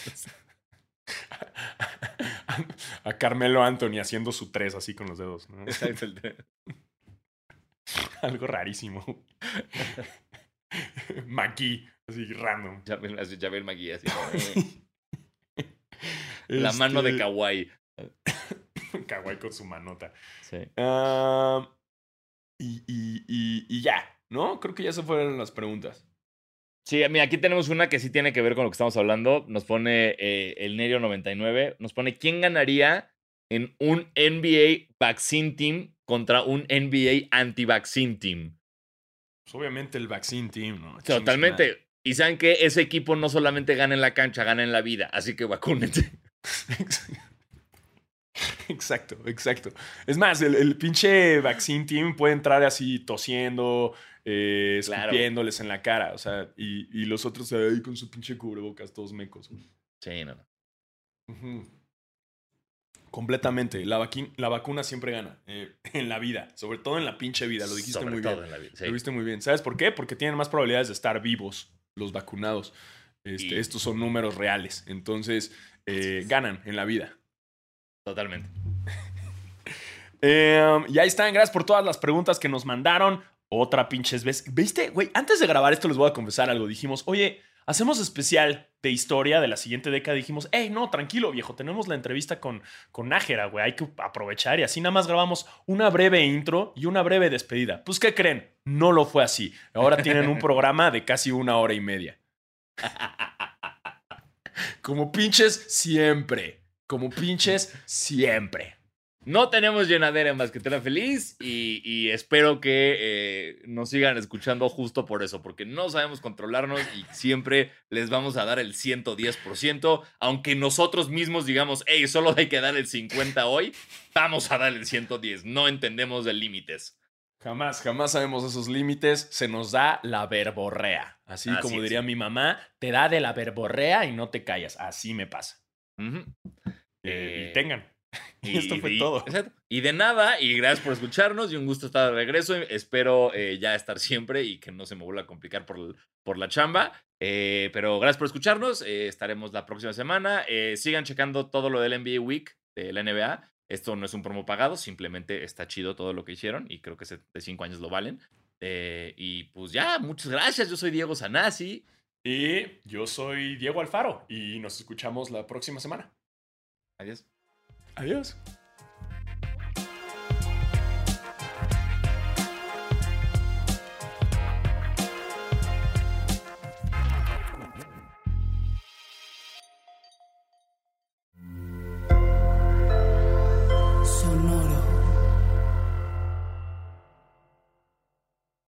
a Carmelo Anthony haciendo su tres así con los dedos. ¿no? Algo rarísimo. Maki, así random. Javel McGee, así La mano de Este, Kawhi. Kawhi con su manota. Sí. Ah, y, y- y- y ya, ¿no? Creo que ya se fueron las preguntas. Sí, mira, aquí tenemos una que sí tiene que ver con lo que estamos hablando. Nos pone eh, el Nerio 99. Nos pone quién ganaría en un NBA vaccine team contra un NBA anti-vaccine team. Pues obviamente el vaccine team, ¿no? Totalmente. Y saben que ese equipo no solamente gana en la cancha, gana en la vida. Así que vacúnense. Exacto, exacto. Es más, el, el pinche vaccine team puede entrar así tosiendo, eh, Claro. escupiéndoles en la cara, o sea, y, y los otros ahí con su pinche cubrebocas, todos mecos. Sí, no, no. Completamente. La, la vacuna siempre gana eh, en la vida, sobre todo en la pinche vida, lo dijiste Sobre muy todo bien. en la vida. sí. Lo viste muy bien. ¿Sabes por qué? Porque tienen más probabilidades de estar vivos los vacunados. Este, Y- Estos son números reales. Entonces, eh, ganan en la vida. Totalmente. Eh, y ahí están. Gracias por todas las preguntas que nos mandaron. Otra pinches vez. ¿Viste? Güey, antes de grabar esto les voy a confesar algo. Dijimos, oye, hacemos especial de historia de la siguiente década. Dijimos, hey, no, tranquilo, viejo. Tenemos la entrevista con, con Nájera, güey. Hay que aprovechar. Y así nada más grabamos una breve intro y una breve despedida. Pues, ¿qué creen? No lo fue así. Ahora tienen un programa de casi una hora y media. Como pinches siempre. Como pinches siempre. No tenemos llenadera en Basquetera Feliz y, y espero que eh, nos sigan escuchando justo por eso, porque no sabemos controlarnos y siempre les vamos a dar el 110%, aunque nosotros mismos digamos, hey, solo hay que dar el 50 hoy, vamos a dar el 110, no entendemos de límites. Jamás, jamás sabemos esos límites. Se nos da la verborrea. Así, Así como es. diría mi mamá, te da de la verborrea y no te callas. Así me pasa. Eh, Eh, y tengan. Y esto fue todo. exacto. Y de nada, y gracias por escucharnos y un gusto estar de regreso. Espero eh, ya estar siempre y que no se me vuelva a complicar por, por la chamba. Eh, pero gracias por escucharnos. eh, estaremos la próxima semana. Sigan checando todo lo del NBA Week de la NBA. Esto no es un promo pagado, simplemente está chido todo lo que hicieron y creo que de cinco años lo valen. Y pues ya, muchas gracias. Yo soy Diego Sanasi. Y yo soy Diego Alfaro y nos escuchamos la próxima semana. Adiós. Adiós.